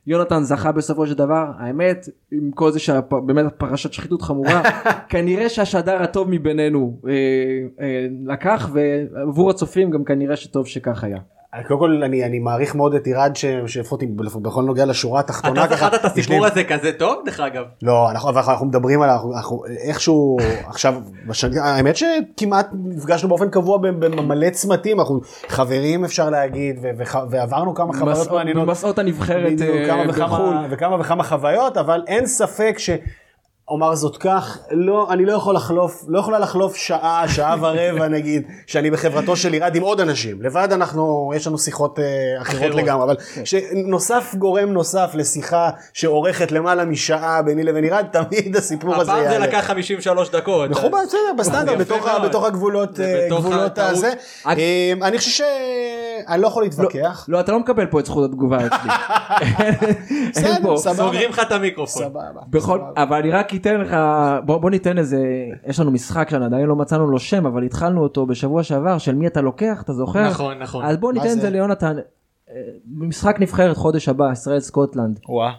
יונתן זכה בסופו של דבר, האמת, עם כל זה שבאמת פרשת שחיתות חמורה, כנראה שהשדר הטוב מבינינו אה, אה, לקח, ועבור הצופים גם כנראה שטוב שכך היה. קודם כל אני, אני מעריך מאוד את אירד ש- שהפוך אותי בכל נוגע לשורה התחתונה. אתה זכרת את הסיפור הזה כזה טוב דרך אגב. לא, אנחנו, אנחנו מדברים על, אנחנו, אנחנו איכשהו עכשיו, בשני, האמת שכמעט נפגשנו באופן קבוע במלא צמתים, אנחנו חברים אפשר להגיד, ו, וח, ועברנו כמה חוויות מסעות- מעניינות. במסעות הנבחרת אה, כמה בחו"ל. וכמה וכמה חוויות, אבל אין ספק ש... אומר זאת כך, לא, אני לא יכול לחלוף, לא יכולה לחלוף שעה, שעה ורבע נגיד, שאני בחברתו של אירד עם עוד אנשים. לבד אנחנו, יש לנו שיחות אה, אחרות, אחרות. לגמרי, אבל שנוסף גורם נוסף לשיחה שאורכת למעלה משעה ביני לבין אירד, תמיד הסיפור הזה הפעם זה יעלה. לקח 53 דקות. מכובד, בסדר, בסטנדר, בתוך. בתוך הגבולות, אה, בתוך גבולות. הזה. אג- אה, אני חושב שאני לא יכול להתווכח. לא, אתה לא מקבל פה את זכות התגובה אצלי. בסדר. סבבה. סוגרים לך את המיקרופון. סבבה. אבל אני רק אתן לך, בוא, בוא ניתן איזה, יש לנו משחק שעדיין לא מצאנו לו שם, אבל התחלנו אותו בשבוע שעבר, של מי אתה לוקח, אתה זוכר? נכון נכון. אז בוא ניתן את זה? זה ליונתן. אה, משחק נבחרת חודש הבא, ישראל סקוטלנד. וואה.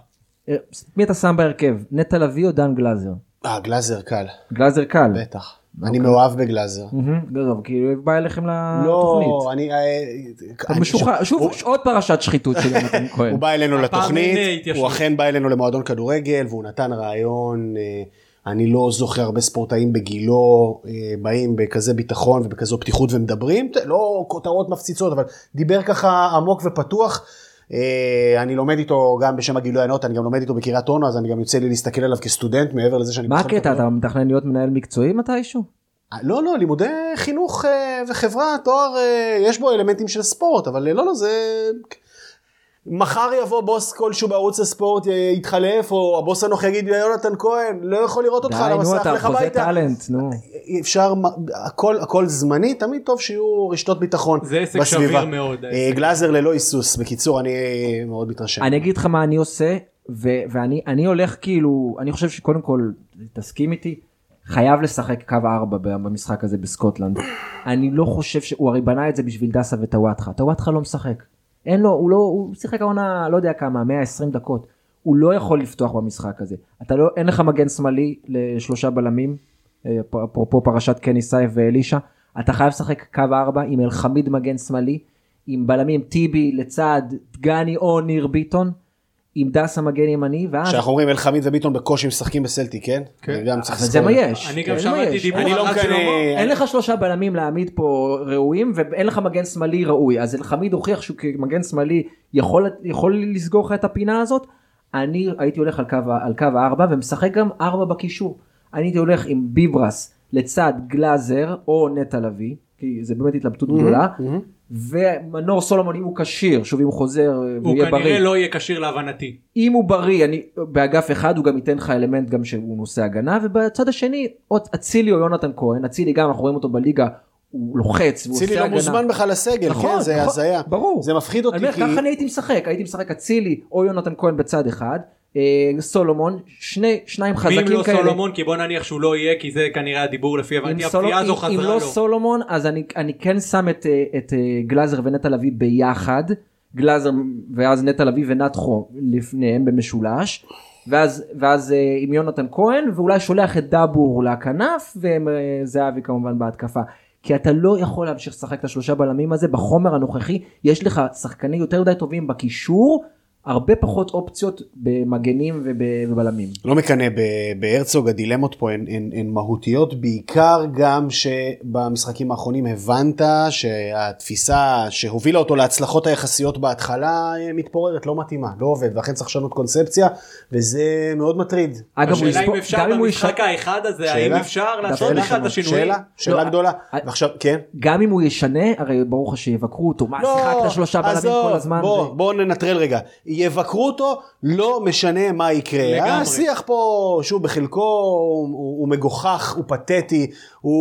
אה, מי אתה שם בהרכב? נטע לביא או דן גלאזר? אה, גלאזר קל, גלאזר קל. בטח. אני מאוהב בגלאזר. גדול, כאילו הוא בא אליכם לא, לתוכנית. אני... אה, אתה אני- משוחרר, שוב, עוד פרשת שחיתות של יונתן כהן. הוא בא אלינו לתוכנית, אה. הוא אכן בא אלינו למועדון כדורגל והוא נתן רעיון, אה, אני לא זוכר הרבה ספורטאים בגילו אה, באים בכזה ביטחון ובכזו פתיחות ומדברים, לא כותרות מפציצות, אבל דיבר ככה עמוק ופתוח. אה, אני לומד איתו גם בשם הגילוי הנאות, אני גם לומד איתו בקריית אונו, אז אני גם יוצא לי להסתכל עליו כסטודנט מעבר לזה שאני... מה הקטע. אתה מתכנן להיות מנהל מקצועי מתישהו? לא, לא, לימודי חינוך אה, וחברה, תואר, אה, יש בו אלמנטים של ספורט, אבל אה, לא, לא, זה... מחר יבוא בוס כלשהו בערוץ הספורט, אה, יתחלף, או הבוס הנוח יגיד, יונתן כהן, לא יכול לראות אותך על די, נו, המסך, אתה לך חוזה הביתה. טאלנט, נו. אפשר, הכל, הכל זמני, תמיד טוב שיהיו רשתות ביטחון זה עסק בסביבה. שביר מאוד. אה, גלאזר ללא היסוס, בקיצור, אני אה, מאוד מתרשם. אני אגיד לך מה אני עושה, ו- ואני אני הולך כאילו, אני חושב שקודם כל, תסכים איתי, חייב לשחק קו ארבע במשחק הזה בסקוטלנד. אני לא חושב שהוא הרי בנה את זה בשביל דסה וטוואטחה, טוואטחה לא משחק. אין לו, הוא לא, הוא שיחק העונה לא יודע כמה, 120 דקות. הוא לא יכול לפתוח במשחק הזה. אתה לא, אין לך מגן שמאלי לשלושה בלמים, אה, אפרופו פרשת קני סייף ואלישע, אתה חייב לשחק קו ארבע עם אלחמיד מגן שמאלי, עם בלמים טיבי לצד דגני או ניר ביטון, עם דסה מגן ימני, ואז... כשאנחנו אומרים אלחמיד וביטון בקושי משחקים בסלטי, כן? כן. גם צריך אבל זה מה לזכור. יש. אני גם שמעתי. דיבור אני לא שלמה. אין לך שלושה בלמים להעמיד פה ראויים ואין לך מגן שמאלי ראוי אז אלחמיד הוכיח שהוא כמגן שמאלי יכול, יכול לסגור לך את הפינה הזאת. אני הייתי הולך על קו, ה- על קו הארבע ומשחק גם ארבע בקישור. אני הייתי הולך עם ביברס לצד גלאזר או נטע לביא כי זה באמת התלבטות גדולה ומנור סולומון אם הוא כשיר שוב אם הוא חוזר הוא ויהיה כנראה בריא לא יהיה כשיר להבנתי. אם הוא בריא אני באגף אחד הוא גם ייתן לך אלמנט גם שהוא נושא הגנה ובצד השני עוד אצילי או יונתן כהן אצילי גם אנחנו רואים אותו בליגה הוא לוחץ והוא עושה לא הגנה. מוזמן בכלל לסגל, נכון, כן, זה נכון, הזיה. ברור. זה מפחיד אותי, כי... ככה אני הייתי משחק הייתי משחק אצילי או יונתן כהן בצד אחד אה, סולומון שני שניים ואם חזקים לא כאלה. סולומון כי בוא נניח שהוא לא יהיה כי זה כנראה הדיבור לפי אם הבנתי הפציעה הזו אם- אם חזרה לא לו. סולומון אז אני אני כן שם את אה, את אה, גלאזר ונטע לביא ביחד גלאזר ואז נטע לביא ונתחו לפניהם במשולש ואז ואז אה, עם יונתן כהן ואולי שולח את דאבור לכנף וזהבי כמובן בהתקפה. כי אתה לא יכול להמשיך לשחק את השלושה בלמים הזה בחומר הנוכחי יש לך שחקנים יותר מדי טובים בקישור הרבה פחות אופציות במגנים וב- ובלמים. לא מקנא בהרצוג, הדילמות פה הן, הן, הן מהותיות, בעיקר גם שבמשחקים האחרונים הבנת שהתפיסה שהובילה אותו להצלחות היחסיות בהתחלה אה, מתפוררת, לא מתאימה, לא עובד, ואכן צריך לשנות קונספציה, וזה מאוד מטריד. אגב, השאלה אם אפשר במשחק האחד הזה האם? אפשר לעשות שאלה, בכלל את השינויים. שאלה, שאלה לא, גדולה. אה, ועכשיו, כן. גם אם הוא ישנה הרי ברור לך שיבקרו אותו מה שיחקת שלושה בלמים כל הזמן. בוא ננטרל רגע. יבקרו אותו, לא משנה מה יקרה. לגמרי. השיח פה, שוב, בחלקו הוא, הוא, הוא מגוחך, הוא פתטי, הוא,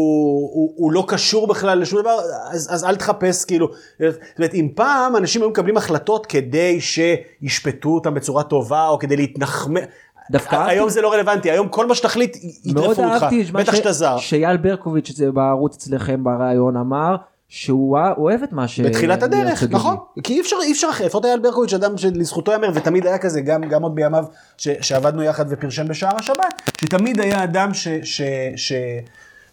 הוא, הוא לא קשור בכלל לשום דבר, אז, אז אל תחפש, כאילו. זאת אומרת, אם פעם אנשים היו מקבלים החלטות כדי שישפטו אותם בצורה טובה, או כדי להתנחמד... דווקא היום אהבתי- זה לא רלוונטי, היום כל מה שתחליט יטרפו אותך, בטח שאתה זר. שאייל ברקוביץ' בערוץ אצלכם בריאיון אמר שהוא אוה- אוהב את מה ש... בתחילת הדרך, נכון. כי אי אפשר, אי אפשר אחרת, לפחות אייל ברקוביץ' אדם שלזכותו ייאמר, ותמיד היה כזה, גם, גם עוד בימיו ש, שעבדנו יחד ופרשן בשער השבת, שתמיד היה אדם ש, ש, ש,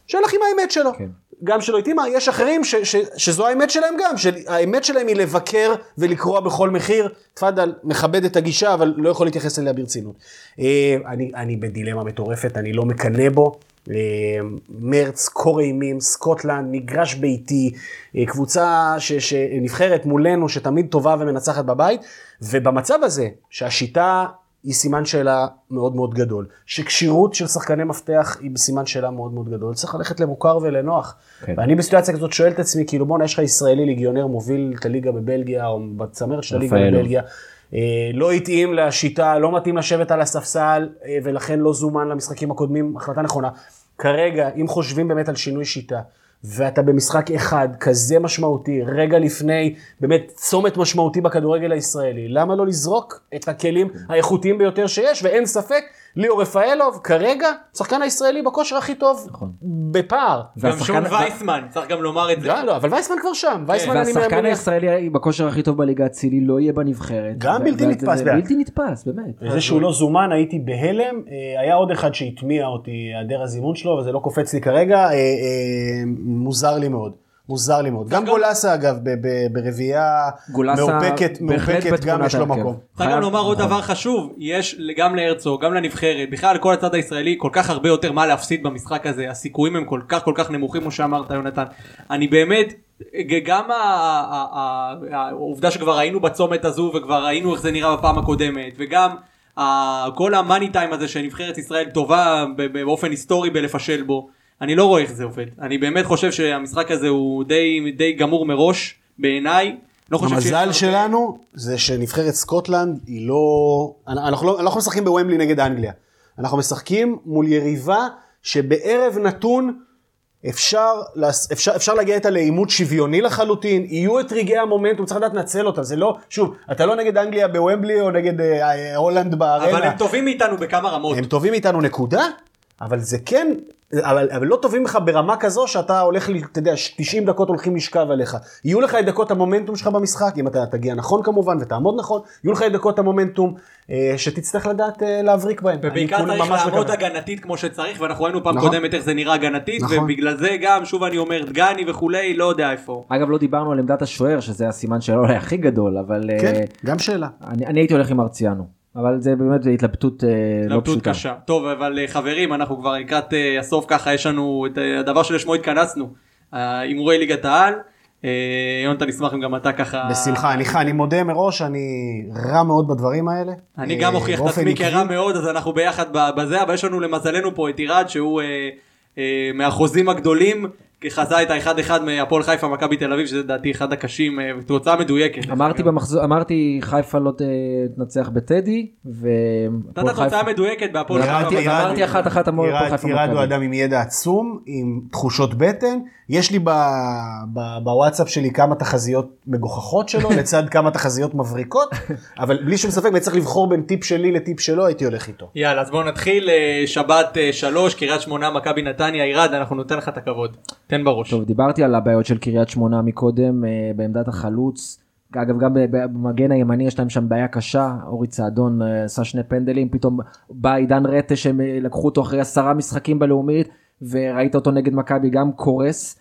שהלך עם האמת שלו. כן. גם שלא התאימה, יש אחרים ש, ש, שזו האמת שלהם גם, שהאמת שלהם היא לבקר ולקרוע בכל מחיר. תפאדל, מכבד את הגישה, אבל לא יכול להתייחס אליה ברצינות. אה, אני, אני בדילמה מטורפת, אני לא מקנא בו. מרץ, קור אימים, סקוטלנד, מגרש ביתי, אה, קבוצה ש, שנבחרת מולנו, שתמיד טובה ומנצחת בבית, ובמצב הזה, שהשיטה היא סימן שאלה מאוד מאוד גדול, שכשירות של שחקני מפתח היא בסימן שאלה מאוד מאוד גדול, צריך ללכת למוכר ולנוח. כן. ואני בסיטואציה כזאת שואל את עצמי, כאילו בואנה, יש לך ישראלי ליגיונר מוביל את הליגה בבלגיה, או בצמרת של הליגה. בבלגיה. אה, לא התאים לשיטה, לא מתאים לשבת על הספסל, אה, ולכן לא זומן למשחקים הקודמים, החלטה נכונה. כרגע, אם חושבים באמת על שינוי שיטה, ואתה במשחק אחד כזה משמעותי, רגע לפני באמת צומת משמעותי בכדורגל הישראלי, למה לא לזרוק את הכלים האיכותיים ביותר שיש, ואין ספק, ליאור רפאלוב כרגע, שחקן הישראלי בכושר הכי טוב נכון. בפער. גם שון וייסמן, צריך גם לומר את זה. לא, לא, אבל וייסמן כבר שם, וייסמן והשחקן. הישראלי בכושר הכי טוב בליגה האצילי לא יהיה בנבחרת. גם בלתי נתפס, זה. בלתי נתפס, באמת. זה שהוא לא זומן הייתי בהלם, אה, היה עוד אחד שהטמיע אותי, היעדר הזימון שלו, וזה לא קופץ לי כרגע, אה, אה, מוזר לי מאוד. מוזר לי מאוד. גם גולסה אגב, ברביעייה מאופקת, מאופקת גם יש לו ההרכב. מקום. צריך גם לומר עוד נכון. דבר חשוב, יש גם להרצוג, גם לנבחרת, בכלל לכל הצד הישראלי כל כך הרבה יותר מה להפסיד במשחק הזה, הסיכויים הם כל כך כל כך נמוכים כמו שאמרת יונתן. אני באמת, גם העובדה שכבר היינו בצומת הזו וכבר ראינו איך זה נראה בפעם הקודמת, וגם כל המאני טיים הזה שנבחרת ישראל טובה ב- באופן היסטורי בלפשל בו, אני לא רואה איך זה עובד. אני באמת חושב שהמשחק הזה הוא די, די גמור מראש, בעיניי. לא שיש המזל הרבה- שלנו זה שנבחרת סקוטלנד היא לא... אנחנו לא, אנחנו משחקים בוומבלי נגד אנגליה. אנחנו משחקים מול יריבה שבערב נתון אפשר, אפשר, אפשר להגיע איתה לעימות שוויוני לחלוטין, יהיו את רגעי המומנטום, צריך לדעת לנצל אותם, זה לא, שוב, אתה לא נגד אנגליה בוומבלי או נגד אה, אה, הולנד בארנה. אבל הם טובים מאיתנו בכמה רמות. הם טובים איתנו נקודה, אבל זה כן, אבל, אבל לא טובים לך ברמה כזו שאתה הולך, ל- אתה יודע, 90 דקות הולכים לשכב עליך. יהיו לך את דקות המומנטום שלך במשחק, אם אתה תגיע נכון כמובן ותעמוד נכון, יהיו לך את דקות המומנטום אה, שתצטרך לדעת אה, להבריק בהם. ובעיקר צריך לעמוד מקווה. הגנתית כמו שצריך ואנחנו ראינו פעם נכון. קודמת איך זה נראה הגנתית נכון. ובגלל זה גם שוב אני אומר דגני וכולי לא יודע איפה. אגב לא דיברנו על עמדת השוער שזה הסימן שלו הכי גדול אבל אה, כן, גם שאלה. אני אני הייתי הולך עם מרציאנו אבל זה באמת התלבטות אה, לא התלבטות פשוטה. קשה. טוב אבל אה, חברים אנחנו כבר לקראת אה, הסוף ככה יש לנו את הדבר שלשמו התכנסנו. הימורי ליגת העל. יונתן נשמח אם גם אתה ככה. בשמחה, אני, אני מודה מראש, אני רע מאוד בדברים האלה. אני גם מוכיח את עצמי. כרע מאוד אז אנחנו ביחד ב- בזה אבל יש לנו למזלנו פה את עירד שהוא מהחוזים הגדולים חזה את האחד אחד מהפועל חיפה מכבי תל אביב שזה לדעתי אחד הקשים אה, תוצאה מדויקת. אמרתי במחזור אמרתי חיפה לא תנצח בטדי והפועל תוצאה מדויקת בהפועל חיפה. אמרתי אחת אחת ירד- הפועל חיפה ירד הוא. אדם עם ידע עצום, עם תחושות בטן. יש לי ב- ב- בוואטסאפ שלי כמה תחזיות מגוחכות שלו, לצד כמה תחזיות מבריקות, אבל בלי שום ספק, אני צריך לבחור בין טיפ שלי לטיפ שלו, הייתי הולך איתו. יאללה אז בואו נתחיל אה, שבת אה, שלוש קריית שמונה מכבי נתניה עירד אנחנו ניתן לך את הכבוד תן בראש. טוב דיברתי על הבעיות של קריית שמונה מקודם אה, בעמדת החלוץ. אגב גם במגן הימני יש להם שם בעיה קשה אורי צעדון אה, עשה שני פנדלים פתאום בא עידן רטה שהם אה, לקחו אותו אחרי עשרה משחקים בלאומית וראית אותו נגד מכבי גם קורס.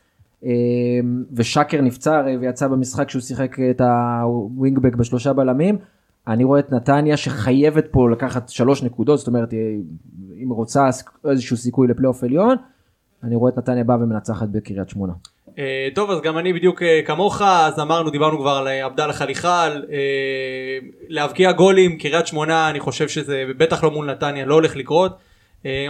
ושקר נפצע הרי ויצא במשחק שהוא שיחק את הווינגבק בשלושה בלמים. אני רואה את נתניה שחייבת פה לקחת שלוש נקודות זאת אומרת אם רוצה איזשהו סיכוי לפלייאוף עליון. אני רואה את נתניה באה ומנצחת בקריית שמונה. אה, טוב אז גם אני בדיוק אה, כמוך אז אמרנו דיברנו כבר על אה, עבדאללה חליחל להבקיע גולים קריית שמונה אני חושב שזה בטח לא מול נתניה לא הולך לקרות.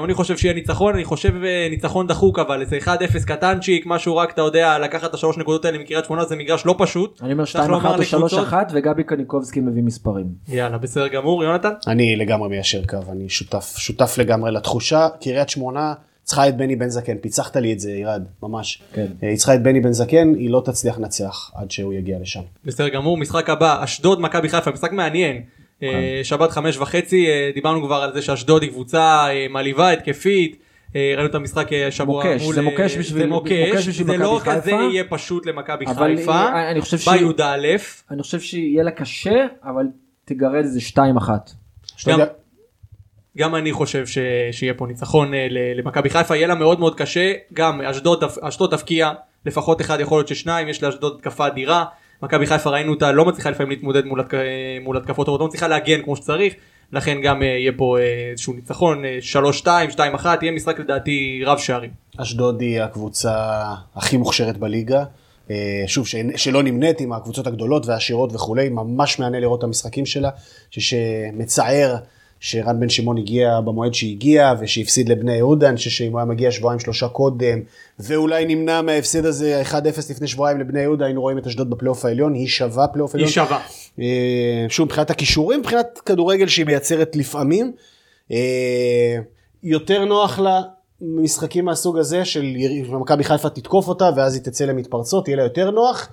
אני חושב שיהיה ניצחון אני חושב ניצחון דחוק אבל איזה 1-0 קטנצ'יק משהו רק אתה יודע לקחת את השלוש נקודות האלה מקריית שמונה זה מגרש לא פשוט. אני אומר צריך 2-1 לומר או 3-1 לקבוצות- וגבי קניקובסקי מביא מספרים. יאללה בסדר גמור יונתן. אני לגמרי מיישר קו, אני שותף, שותף לגמרי לתחושה. קריית שמונה צריכה את בני בן זקן, פיצחת לי את זה, ירד, ממש. כן. אה, היא צריכה את בני בן זקן, היא לא תצליח לנצח עד שהוא יגיע לשם. בסדר גמור משחק הבא אשדוד מכבי חיפה משחק מעניין. אה, שבת חמש וחצי אה, דיברנו כבר על זה שאשדוד היא קבוצה אה, מעליבה התקפית. אה, ראינו את המשחק אה, שבוע מוקש, מול, זה אה, מוקש בשביל- זה מוקש, מוקש בשביל זה לא מכבי כזה חיפה. יהיה פשוט למכבי אבל חיפה. אה, אני חושב שהיא- בי"א. אני חושב שיהיה לה קשה אבל תגרד איזה 2-1. גם- אני חושב ש... שיהיה פה ניצחון אה, למכבי חיפה יהיה לה מאוד מאוד קשה גם אשדוד אשדוד תפקיע לפחות אחד יכול להיות ששניים יש לאשדוד התקפה אדירה מכבי חיפה ראינו אותה לא מצליחה לפעמים להתמודד מול, התק... מול התקפות טובות לא מצליחה להגן כמו שצריך לכן גם אה, יהיה פה אה, איזשהו ניצחון אה, 3-2 2-1 יהיה משחק לדעתי רב שערים. אשדוד היא הקבוצה הכי מוכשרת בליגה. אה, שוב, ש- שלא נמנית עם הקבוצות הגדולות והעשירות וכולי, ממש מהנה לראות את המשחקים שלה. שמצער שרן בן שמעון הגיע במועד שהגיע ושהפסיד לבני יהודה, אני חושב שאם הוא היה מגיע שבועיים שלושה קודם, ואולי נמנע מההפסד הזה 1-0 לפני שבועיים לבני יהודה, היינו רואים את אשדוד בפלייאוף העליון, היא שווה פלייאוף היא עליון. שווה. אה, שוב, מבחינת הכישורים, מבחינת כדורגל שהיא מייצרת לפעמים, אה, יותר נוח לה משחקים מהסוג הזה של מכבי חיפה תתקוף אותה ואז היא תצא למתפרצות, יהיה לה יותר נוח.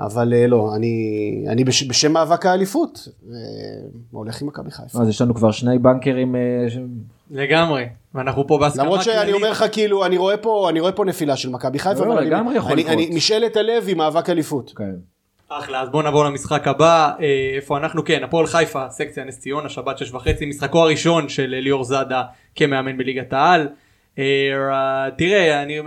אבל אה, לא, אני, אני בש, בשם מאבק האליפות, אה, הולך עם מכבי חיפה. אז יש לנו כבר שני בנקרים אה, ש- לגמרי. ואנחנו פה בהסכמה למרות שאני כללית. אומר לך כאילו, אני רואה פה, אני רואה פה נפילה של מכבי חיפה, לא, אבל אני- לגמרי יכול אני- לקרות. אני- משאלת הלב היא מאבק אליפות. כן. אחלה, אז בואו נעבור למשחק הבא, איפה אנחנו? כן, הפועל חיפה, סקציה נס ציונה, שבת שש וחצי, משחקו הראשון של ליאור זאדה כמאמן בליגת העל. אה, תראה, אני,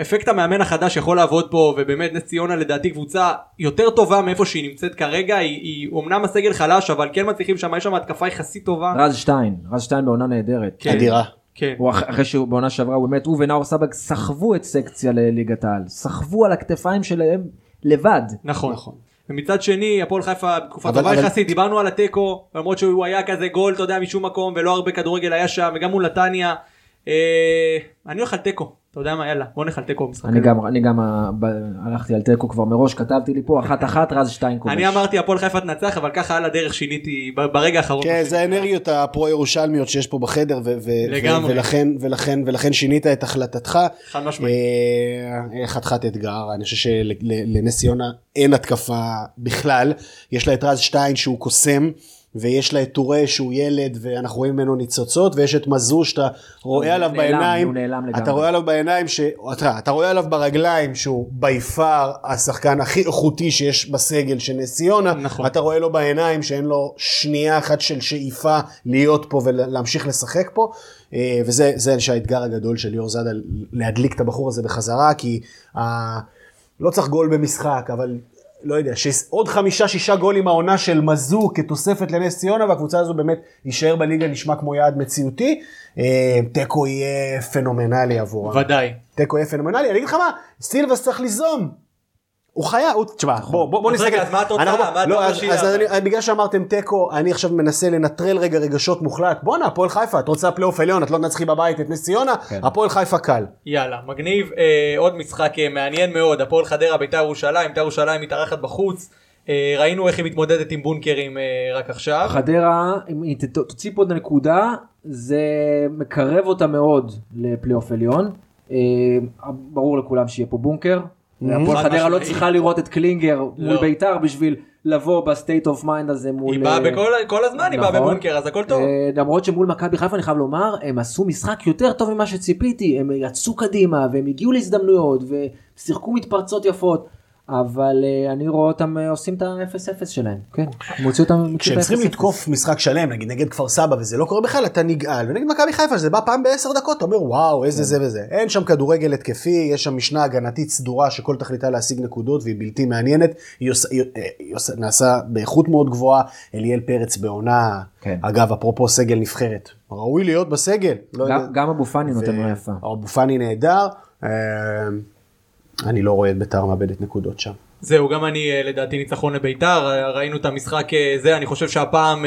אפקט המאמן החדש יכול לעבוד פה, ובאמת נס ציונה לדעתי קבוצה יותר טובה מאיפה שהיא נמצאת כרגע, היא, היא אומנם הסגל חלש, אבל כן מצליחים שם, יש שם התקפה יחסית טובה. רז שטיין, רז שטיין בעונה נהדרת. כן. אדירה. כן. הוא אח- אחרי שהוא בעונה שעברה הוא באמת הוא ונאור סבג סחבו את סקציה לליגת העל סחבו על הכתפיים שלהם לבד. נכון. נכון. ומצד שני הפועל חיפה בתקופה טובה יחסית דיברנו על התיקו למרות שהוא היה כזה גול אתה יודע משום מקום ולא הרבה כדורגל היה שם וגם מול נתניה. אה, אני הולך על תיקו אתה יודע מה יאללה בוא נלך על תיקו במשחק אני. גם אני גם אה, ב- הלכתי על תיקו כבר מראש כתבתי לי פה אחת אחת רז שטיין כובש. אני אמרתי הפועל חיפה תנצח אבל ככה על הדרך שיניתי ברגע האחרון. כן, זה האנרגיות הפרו-ירושלמיות שיש פה בחדר, ולכן, ולכן, ולכן שינית את החלטתך. חד משמעית. אה, חתיכת אתגר, אני חושב שלנס ציונה אין התקפה בכלל, יש לה את רז שטיין שהוא קוסם. ויש לה את טורה שהוא ילד ואנחנו רואים ממנו ניצוצות ויש את מזוז שאתה רואה עליו נעלם, בעיניים, הוא נעלם לגמרי. אתה רואה עליו בעיניים, ש... אתה, אתה רואה עליו ברגליים שהוא בי פאר השחקן הכי איכותי שיש בסגל של נס ציונה, נכון. אתה רואה לו בעיניים שאין לו שנייה אחת של שאיפה להיות פה ולהמשיך לשחק פה, אה, וזה זה שהאתגר הגדול של ליאור זאדה, להדליק את הבחור הזה בחזרה, כי אה, לא צריך גול במשחק, אבל לא יודע, שיש עוד חמישה שישה גולים העונה של מזו כתוספת לנס ציונה, והקבוצה הזו באמת יישאר בליגה נשמע כמו יעד מציאותי. אה, תיקו יהיה פנומנלי עבורם. ודאי. תיקו יהיה פנומנלי, אני אגיד לך מה, סילבס צריך ליזום. הוא חייב, הוא, תשמע, בוא, בוא, בוא נסתכל. רגע, אז מה התוצאה? אנחנו- מה אתה לא, אז, אז? אני, בגלל שאמרתם תיקו, אני עכשיו מנסה לנטרל רגע רגשות מוחלט. בואנה, הפועל חיפה, את רוצה פלייאוף עליון, את לא תנצחי בבית את נס ציונה, כן. הפועל חיפה קל. יאללה מגניב אה, עוד משחק אה, מעניין מאוד הפועל חדרה בית"ר ירושלים בית"ר ירושלים מתארחת בחוץ אה, ראינו איך היא מתמודדת עם בונקרים אה, רק עכשיו. חדרה אם היא תוציא פה את הנקודה זה מקרב אותה מאוד לפלייאוף עליון. אה, ברור לכולם שיהיה פה בונקר. הפועל חד חדרה לא משמעית. צריכה לראות את קלינגר מול לא. בית"ר בשביל לבוא ב state of mind הזה מול... היא באה אה, בכל כל הזמן היא באה נכון. בבונקר אז הכל טוב. אה, למרות שמול מכבי חיפה אני חייב לומר הם עשו משחק יותר טוב ממה שציפיתי הם יצאו קדימה והם הגיעו להזדמנויות ושיחקו מתפרצות יפות אבל אה, אני רואה אותם אה, עושים את ה-0-0 שלהם כן הם הוציאו אותם כשהם צריכים ה- 0-0. לתקוף משחק שלם, נגיד נגד כפר סבא, וזה לא קורה בכלל, אתה נגעל. ונגד מכבי חיפה, שזה בא פעם בעשר דקות, אתה אומר, וואו, איזה זה וזה. אין שם כדורגל התקפי, יש שם משנה הגנתית סדורה שכל תכליתה להשיג נקודות, והיא בלתי מעניינת. היא אה, נעשה באיכות מאוד גבוהה. אליאל פרץ בעונה, כן. אגב, אפרופו סגל נבחרת, ראוי להיות בסגל. לא. גם- אבו פאני נותן לו יפה. אבו פאני נהדר. אני לא רואה את בית"ר מאבדת נקודות שם. זהו גם אני אה, לדעתי ניצחון לביתר אה, ראינו את המשחק אה, זה אני חושב שהפעם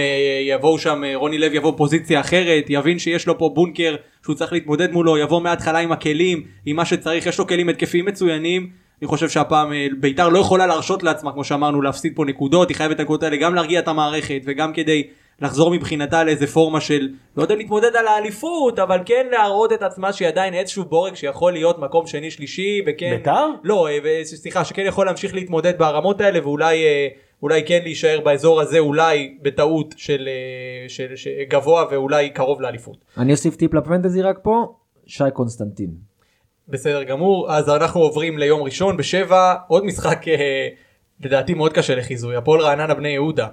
יבואו שם רוני לוי יבוא פוזיציה אחרת יבין שיש לו פה בונקר שהוא צריך להתמודד מולו יבוא מההתחלה עם הכלים עם מה שצריך יש לו כלים התקפיים מצוינים. אני חושב שהפעם ביתר לא יכולה להרשות לעצמה כמו שאמרנו להפסיד פה נקודות היא חייבת את הנקודות האלה גם להרגיע את המערכת וגם כדי לחזור מבחינתה לאיזה פורמה של לא יודע להתמודד על האליפות אבל כן להראות את עצמה שהיא עדיין איזשהו בורג שיכול להיות מקום שני שלישי וכן בית"ר? לא, אה, סליחה, שכן יכול להמשיך להתמודד ברמות האלה ואולי אה, אולי כן להישאר באזור הזה אולי בטעות של, אה, של, של גבוה ואולי קרוב לאליפות. אני אוסיף טיפ לפנטזי רק פה שי קונסטנטין. בסדר גמור, אז אנחנו עוברים ליום ראשון בשבע, עוד משחק לדעתי מאוד קשה לחיזוי, הפועל רעננה בני יהודה.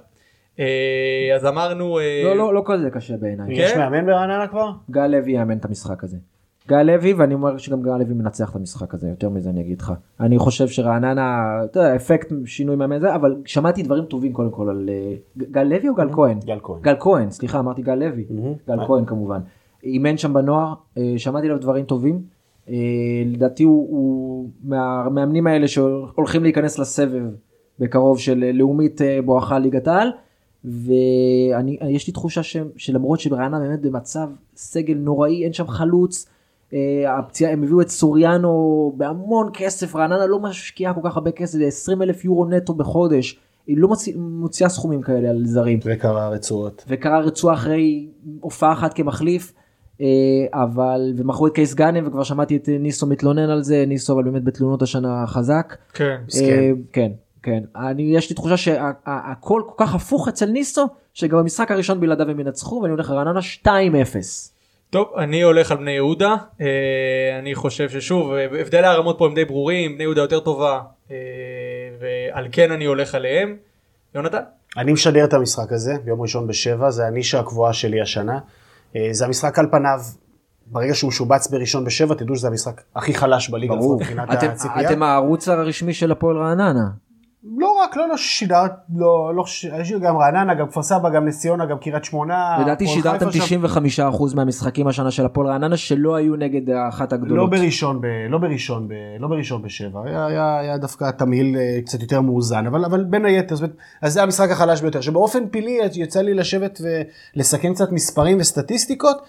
אה, אז אמרנו... אה, לא לא לא כזה קשה בעיניי. כן? יש מאמן ברעננה כבר? גל לוי יאמן את המשחק הזה. גל לוי ואני אומר שגם גל לוי מנצח את המשחק הזה יותר מזה אני אגיד לך. אני חושב שרעננה אתה יודע, אפקט שינוי מאמן זה אבל שמעתי דברים טובים קודם כל על אה, גל לוי או גל כהן? גל כהן. גל כהן סליחה אמרתי גל לוי. גל כהן כמובן. אימן שם בנוער שמעתי עליו דברים טובים. לדעתי הוא, הוא מהמאמנים האלה שהולכים להיכנס לסבב בקרוב של לאומית בואכה ליגת העל. ואני יש לי תחושה ש, שלמרות שברעננה באמת במצב סגל נוראי אין שם חלוץ. אה, הפציעה הם הביאו את סוריאנו בהמון כסף רעננה לא משקיעה כל כך הרבה כסף זה 20 אלף יורו נטו בחודש היא לא מוציא, מוציאה סכומים כאלה על זרים וקרה רצועות. וקרה רצועה אחרי הופעה אחת כמחליף אה, אבל ומכרו את קייס גאנם וכבר שמעתי את ניסו מתלונן על זה ניסו אבל באמת בתלונות השנה חזק. כן. מסכן. אה, כן כן אני יש לי תחושה שהכל כל כך הפוך אצל ניסו שגם במשחק הראשון בלעדיו הם ינצחו ואני הולך לרעננה 2-0. טוב, אני הולך על בני יהודה, אה, אני חושב ששוב, אה, הבדלי הרמות פה הם די ברורים, בני יהודה יותר טובה, אה, ועל כן אני הולך עליהם. יונתן? אני משדר את המשחק הזה ביום ראשון בשבע, זה הנישה הקבועה שלי השנה. זה המשחק על פניו, ברגע שהוא שובץ בראשון בשבע, תדעו שזה המשחק הכי חלש בליגה, ברור. מבחינת הציפייה. אתם הערוץ הרשמי של הפועל רעננה. לא רק, לא, לא שידרת, לא, לא, ש- יש גם רעננה, גם כפר סבא, גם נס ציונה, גם קריית שמונה. לדעתי שידרתם חיפה שם. 95% מהמשחקים השנה של הפועל רעננה שלא היו נגד האחת לא הגדולות. בראשון, ב, לא בראשון, ב, לא בראשון בשבע, היה, היה, היה דווקא תמהיל אה, קצת יותר מאוזן, אבל, אבל בין היתר, זאת אז זה המשחק החלש ביותר, שבאופן פלאי יצא לי לשבת ולסכם קצת מספרים וסטטיסטיקות,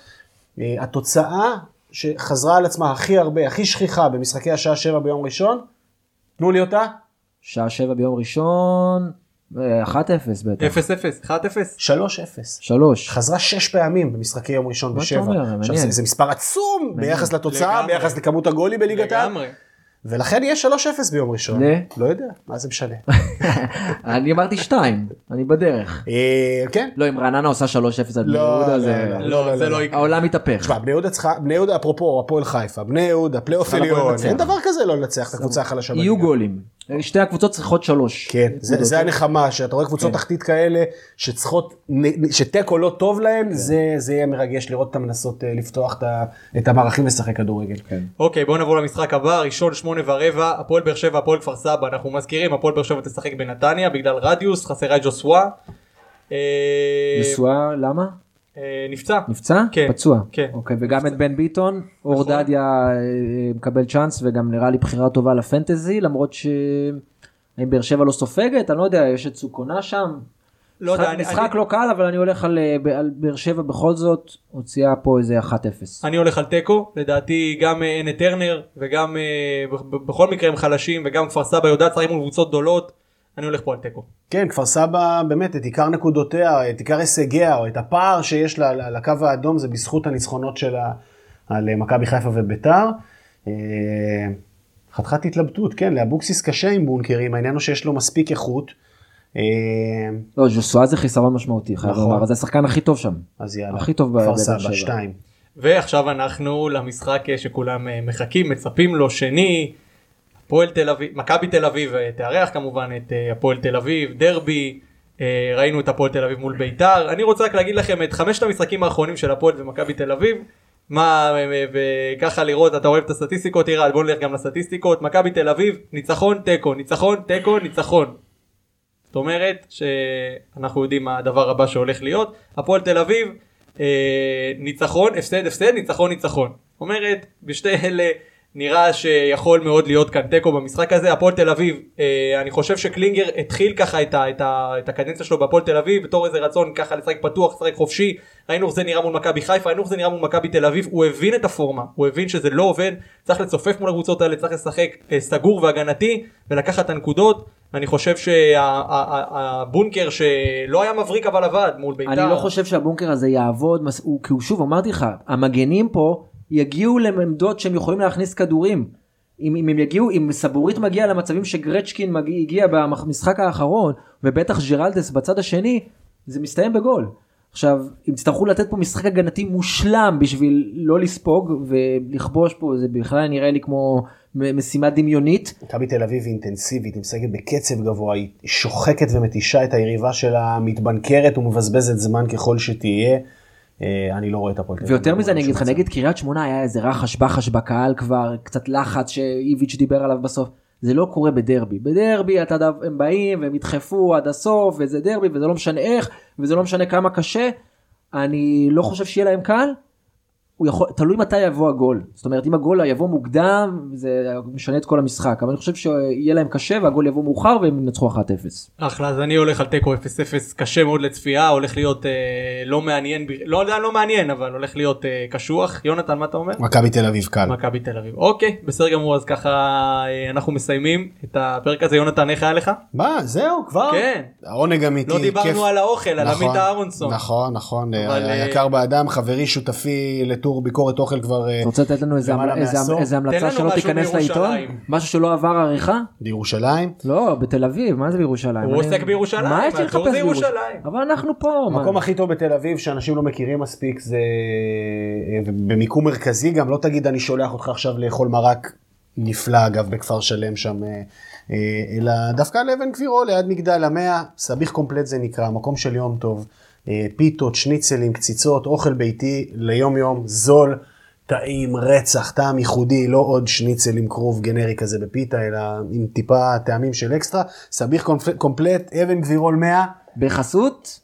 אה, התוצאה שחזרה על עצמה הכי הרבה, הכי שכיחה במשחקי השעה שבע ביום ראשון, תנו לי אותה, שעה שבע ביום ראשון, אה, 1-0 בטח. 0-0, 1-0. 3-0. שלוש. חזרה שש פעמים במשחקי יום ראשון מה אתה בשבע. אומר? עכשיו מעניין. זה, זה מספר עצום ביחס לתוצאה, לגמרי. ביחס לכמות הגולים בליגת העל, לגמרי. ולכן יהיה 3-0 ביום ראשון. ל? לא יודע, מה זה משנה. אני אמרתי 2, אני בדרך. אה, כן. לא, אם רעננה עושה 3-0 על בני לא, יהודה לא, זה... לא, לא, זה לא יקרה. העולם מתהפך. תשמע, בני יהודה צריכה, בני יהודה, אפרופו, הפועל חיפה, בני יהודה, פלייאוף עליון. אין דבר כזה לא לנצח את הקבוצה החלשה יהיו. גולים. שתי הקבוצות צריכות שלוש. כן, זה. זה הנחמה, שאתה רואה קבוצות כן. תחתית כאלה, שצריכות, שתיקו לא טוב להן, זה, זה יהיה מרגש לראות אותן מנסות אה, לפתוח את את המערכים ולשחק כדורגל. כן. אוקיי, בואו נעבור למשחק הבא, ראשון שמונה ורבע, הפועל באר שבע, הפועל כפר סבא, אנחנו מזכירים, הפועל באר שבע תשחק בנתניה בגלל רדיוס, חסרה את ג'וסווה. אה, נשואה, למה? אה, נפצע. נפצע? כן. פצוע. כן. אוקיי, וגם את בן ביטון, אור נכון. דדיה אה, מקבל צ'אנס וגם נראה לי בחירה טובה לפנטזי, למרות ש... האם באר שבע לא סופגת? אני לא יודע, יש את סוכונה שם. לא יודע, משחק- אני- משחק אני- לא קל, אבל אני הולך על אה, על באר שבע בכל זאת, הוציאה פה איזה 1-0. אני הולך על תיקו, לדעתי גם אין את טרנר וגם בכל מקרה הם חלשים וגם כפר סבא יודעת לשחק מול קבוצות גדולות, אני הולך פה על תיקו. כן, כפר סבא באמת את עיקר נקודותיה, את עיקר הישגיה, או את הפער שיש לה לקו האדום, זה בזכות הניצחונות שלה על אה, מכבי חיפה וביתר. אה, חתיכת התלבטות, כן, לאבוקסיס קשה עם בונקרים, העניין הוא שיש לו מספיק איכות. אה, לא, ז'וסואה זה חיסרון משמעותי, חייב נכון. לומר, זה השחקן הכי טוב שם. אז יאללה, הכי טוב כפר סבא. שתיים. ועכשיו אנחנו למשחק שכולם מחכים, מצפים לו, שני, הפועל תל אביב, מכבי תל אביב אה, תארח כמובן את אה, הפועל תל אביב, דרבי, אה, ראינו את הפועל תל אביב מול ביתר, אני רוצה רק להגיד לכם את חמשת המשחקים האחרונים של הפועל ומכבי תל אביב, מה, וככה לראות, אתה אוהב את הסטטיסטיקות, ירד, בוא נלך גם לסטטיסטיקות, מכבי תל אביב, ניצחון, תיקו, ניצחון, תיקו, ניצחון. זאת אומרת שאנחנו יודעים מה הדבר הבא שהולך להיות. הפועל תל אביב, ניצחון, הפסד, הפסד, ניצחון, ניצחון. אומרת, בשתי אלה נראה שיכול מאוד להיות כאן תיקו במשחק הזה. הפועל תל אביב, אה, אני חושב שקלינגר התחיל ככה את, ה, את, ה, את הקדנציה שלו בהפועל תל אביב, בתור איזה רצון ככה לשחק פתוח, לשחק חופשי. ראינו איך זה נראה מול מכבי חיפה, ראינו איך זה נראה מול מכבי תל אביב. הוא הבין את הפורמה, הוא הבין שזה לא עובד, צריך לצופף מול הקבוצות האלה, צריך לשחק אה, סגור והגנתי ולקחת את הנקודות. אני חושב שהבונקר שלא היה מבריק אבל עבד מול בית"ר. אני לא חושב שהבונקר הזה יעבוד, הוא- כי הוא שוב אמרתי לך, המגנים פה יגיעו לעמדות שהם יכולים להכניס כדורים. אם, אם הם יגיעו, אם סבורית מגיע למצבים שגרצ'קין מגיע, הגיע במשחק האחרון, ובטח ג'רלדס בצד השני, זה מסתיים בגול. עכשיו, אם תצטרכו לתת פה משחק הגנתי מושלם בשביל לא לספוג ולכבוש פה, זה בכלל נראה לי כמו משימה דמיונית. מכבי תל אביב היא אינטנסיבית, היא משחקת בקצב גבוה, היא שוחקת ומתישה את היריבה שלה, מתבנקרת ומבזבזת זמן ככל שתהיה. אה, אני לא רואה את הפועל תל אביב. ויותר מזה אני אגיד לך. נגד קריית שמונה היה איזה רחש בחש בקהל כבר, קצת לחץ שאיביץ' דיבר עליו בסוף. זה לא קורה בדרבי. בדרבי אתה יודע, הם באים והם ידחפו עד הסוף וזה דרבי וזה לא משנה איך וזה לא משנה כמה קשה. אני לא חושב שיהיה להם קל. הוא יכול, תלוי מתי יבוא הגול. זאת אומרת אם הגול יבוא מוקדם זה משנה את כל המשחק. אבל אני חושב שיהיה להם קשה והגול יבוא מאוחר והם ינצחו 1-0. אחלה, אז אני הולך על תיקו 0-0 קשה מאוד לצפייה, הולך להיות אה, לא מעניין, לא יודע, לא מעניין, אבל הולך להיות אה, קשוח. יונתן, מה אתה אומר? מכבי תל אביב קל. מכבי תל אביב. אוקיי, בסדר גמור, אז ככה אה, אנחנו מסיימים את הפרק הזה. יונתן, איך היה לך? מה, זהו, כבר? כן. העונג אמיתי, לא כיף. דיברנו על האוכל, על נכון, עמית אהרונסון. נכון, נכון, אבל, אה, היקר באדם, חברי, שותפי לטור ביקורת אוכל כבר אה, אתה רוצה לתת לנו איזה, למעלה איזה, מעשור. איזה תן המלצה שלא משהו תיכנס לעיתון? משהו שלא עבר עריכה? בירושלים. לא, בתל אביב, מה זה בירושלים? הוא עוסק בירושלים, מה יש לי לחפש בירושלים? ירושלים. אבל אנחנו פה? המקום הכי טוב בתל אביב שאנשים לא מכירים מספיק זה אה, ובמיקום מרכזי גם, לא תגיד אני שולח אותך עכשיו לאכול מרק נפלא אגב בכפר שלם שם, אה, אלא דווקא לאבן גבירו ליד מגדל המאה, סביח קומפלט זה נקרא, מקום של יום טוב, פיתות, שניצלים, קציצות, אוכל ביתי ליום יום, זול, טעים, רצח, טעם ייחודי, לא עוד שניצל עם כרוב גנרי כזה בפיתה, אלא עם טיפה טעמים של אקסטרה, סביח קומפלט, אבן גבירול 100, בחסות?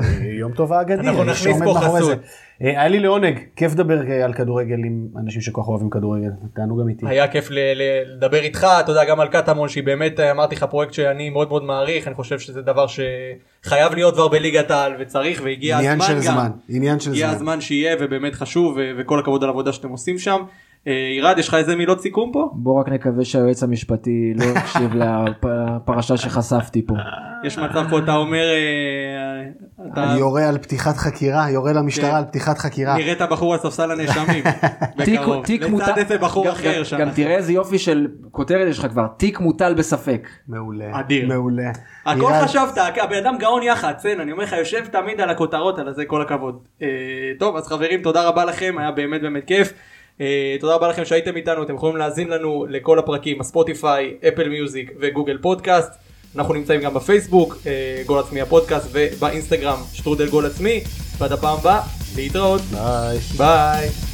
אה, יום טוב האגדי, אנחנו נכניס פה חסות. אה, היה לי לעונג, כיף לדבר אה, על כדורגל עם אנשים שכל כך אוהבים כדורגל, תענוג אמיתי. היה כיף לדבר איתך, אתה יודע, גם על קטמון, שהיא באמת, אה, אמרתי לך, פרויקט שאני מאוד מאוד מעריך, אני חושב שזה דבר שחייב להיות כבר בליגת העל, וצריך, והגיע עניין הזמן של גם. זמן, עניין של הגיע זמן. הזמן שיהיה, ובאמת חשוב, ו- וכל הכבוד על העבודה שאתם עושים שם. אה, עירד, יש לך איזה מילות סיכום פה? בוא רק נקווה שהיועץ המשפטי לא יקשיב לפרשה שחשפתי פה. יש מצב פה, אתה אומר, אה, אתה יורה על פתיחת חקירה, יורה כן. למשטרה על פתיחת חקירה. נראה את הבחור על ספסל הנאשמים, בקרוב. תיק לצד איזה בחור אחר גם- שם. גם תראה איזה יופי של כותרת יש לך כבר, תיק מוטל בספק. מעולה. אדיר. מעולה. הכל חשבת, הבן אדם גאון יח"צ, כן, אני אומר לך, יושב תמיד על הכותרות, על זה כל הכבוד. אה, טוב, אז חברים, תודה רבה לכם, היה באמת באמת כיף. אה, תודה רבה לכם שהייתם איתנו, אתם יכולים להאזין לנו לכל הפרקים, ה Spotify, Apple Music ו Google Podcast. אנחנו נמצאים גם בפייסבוק, אה, גול עצמי הפודקאסט, ובאינסטגרם, שטרודל גול עצמי, ועד הפעם הבאה, להתראות, ביי. ביי.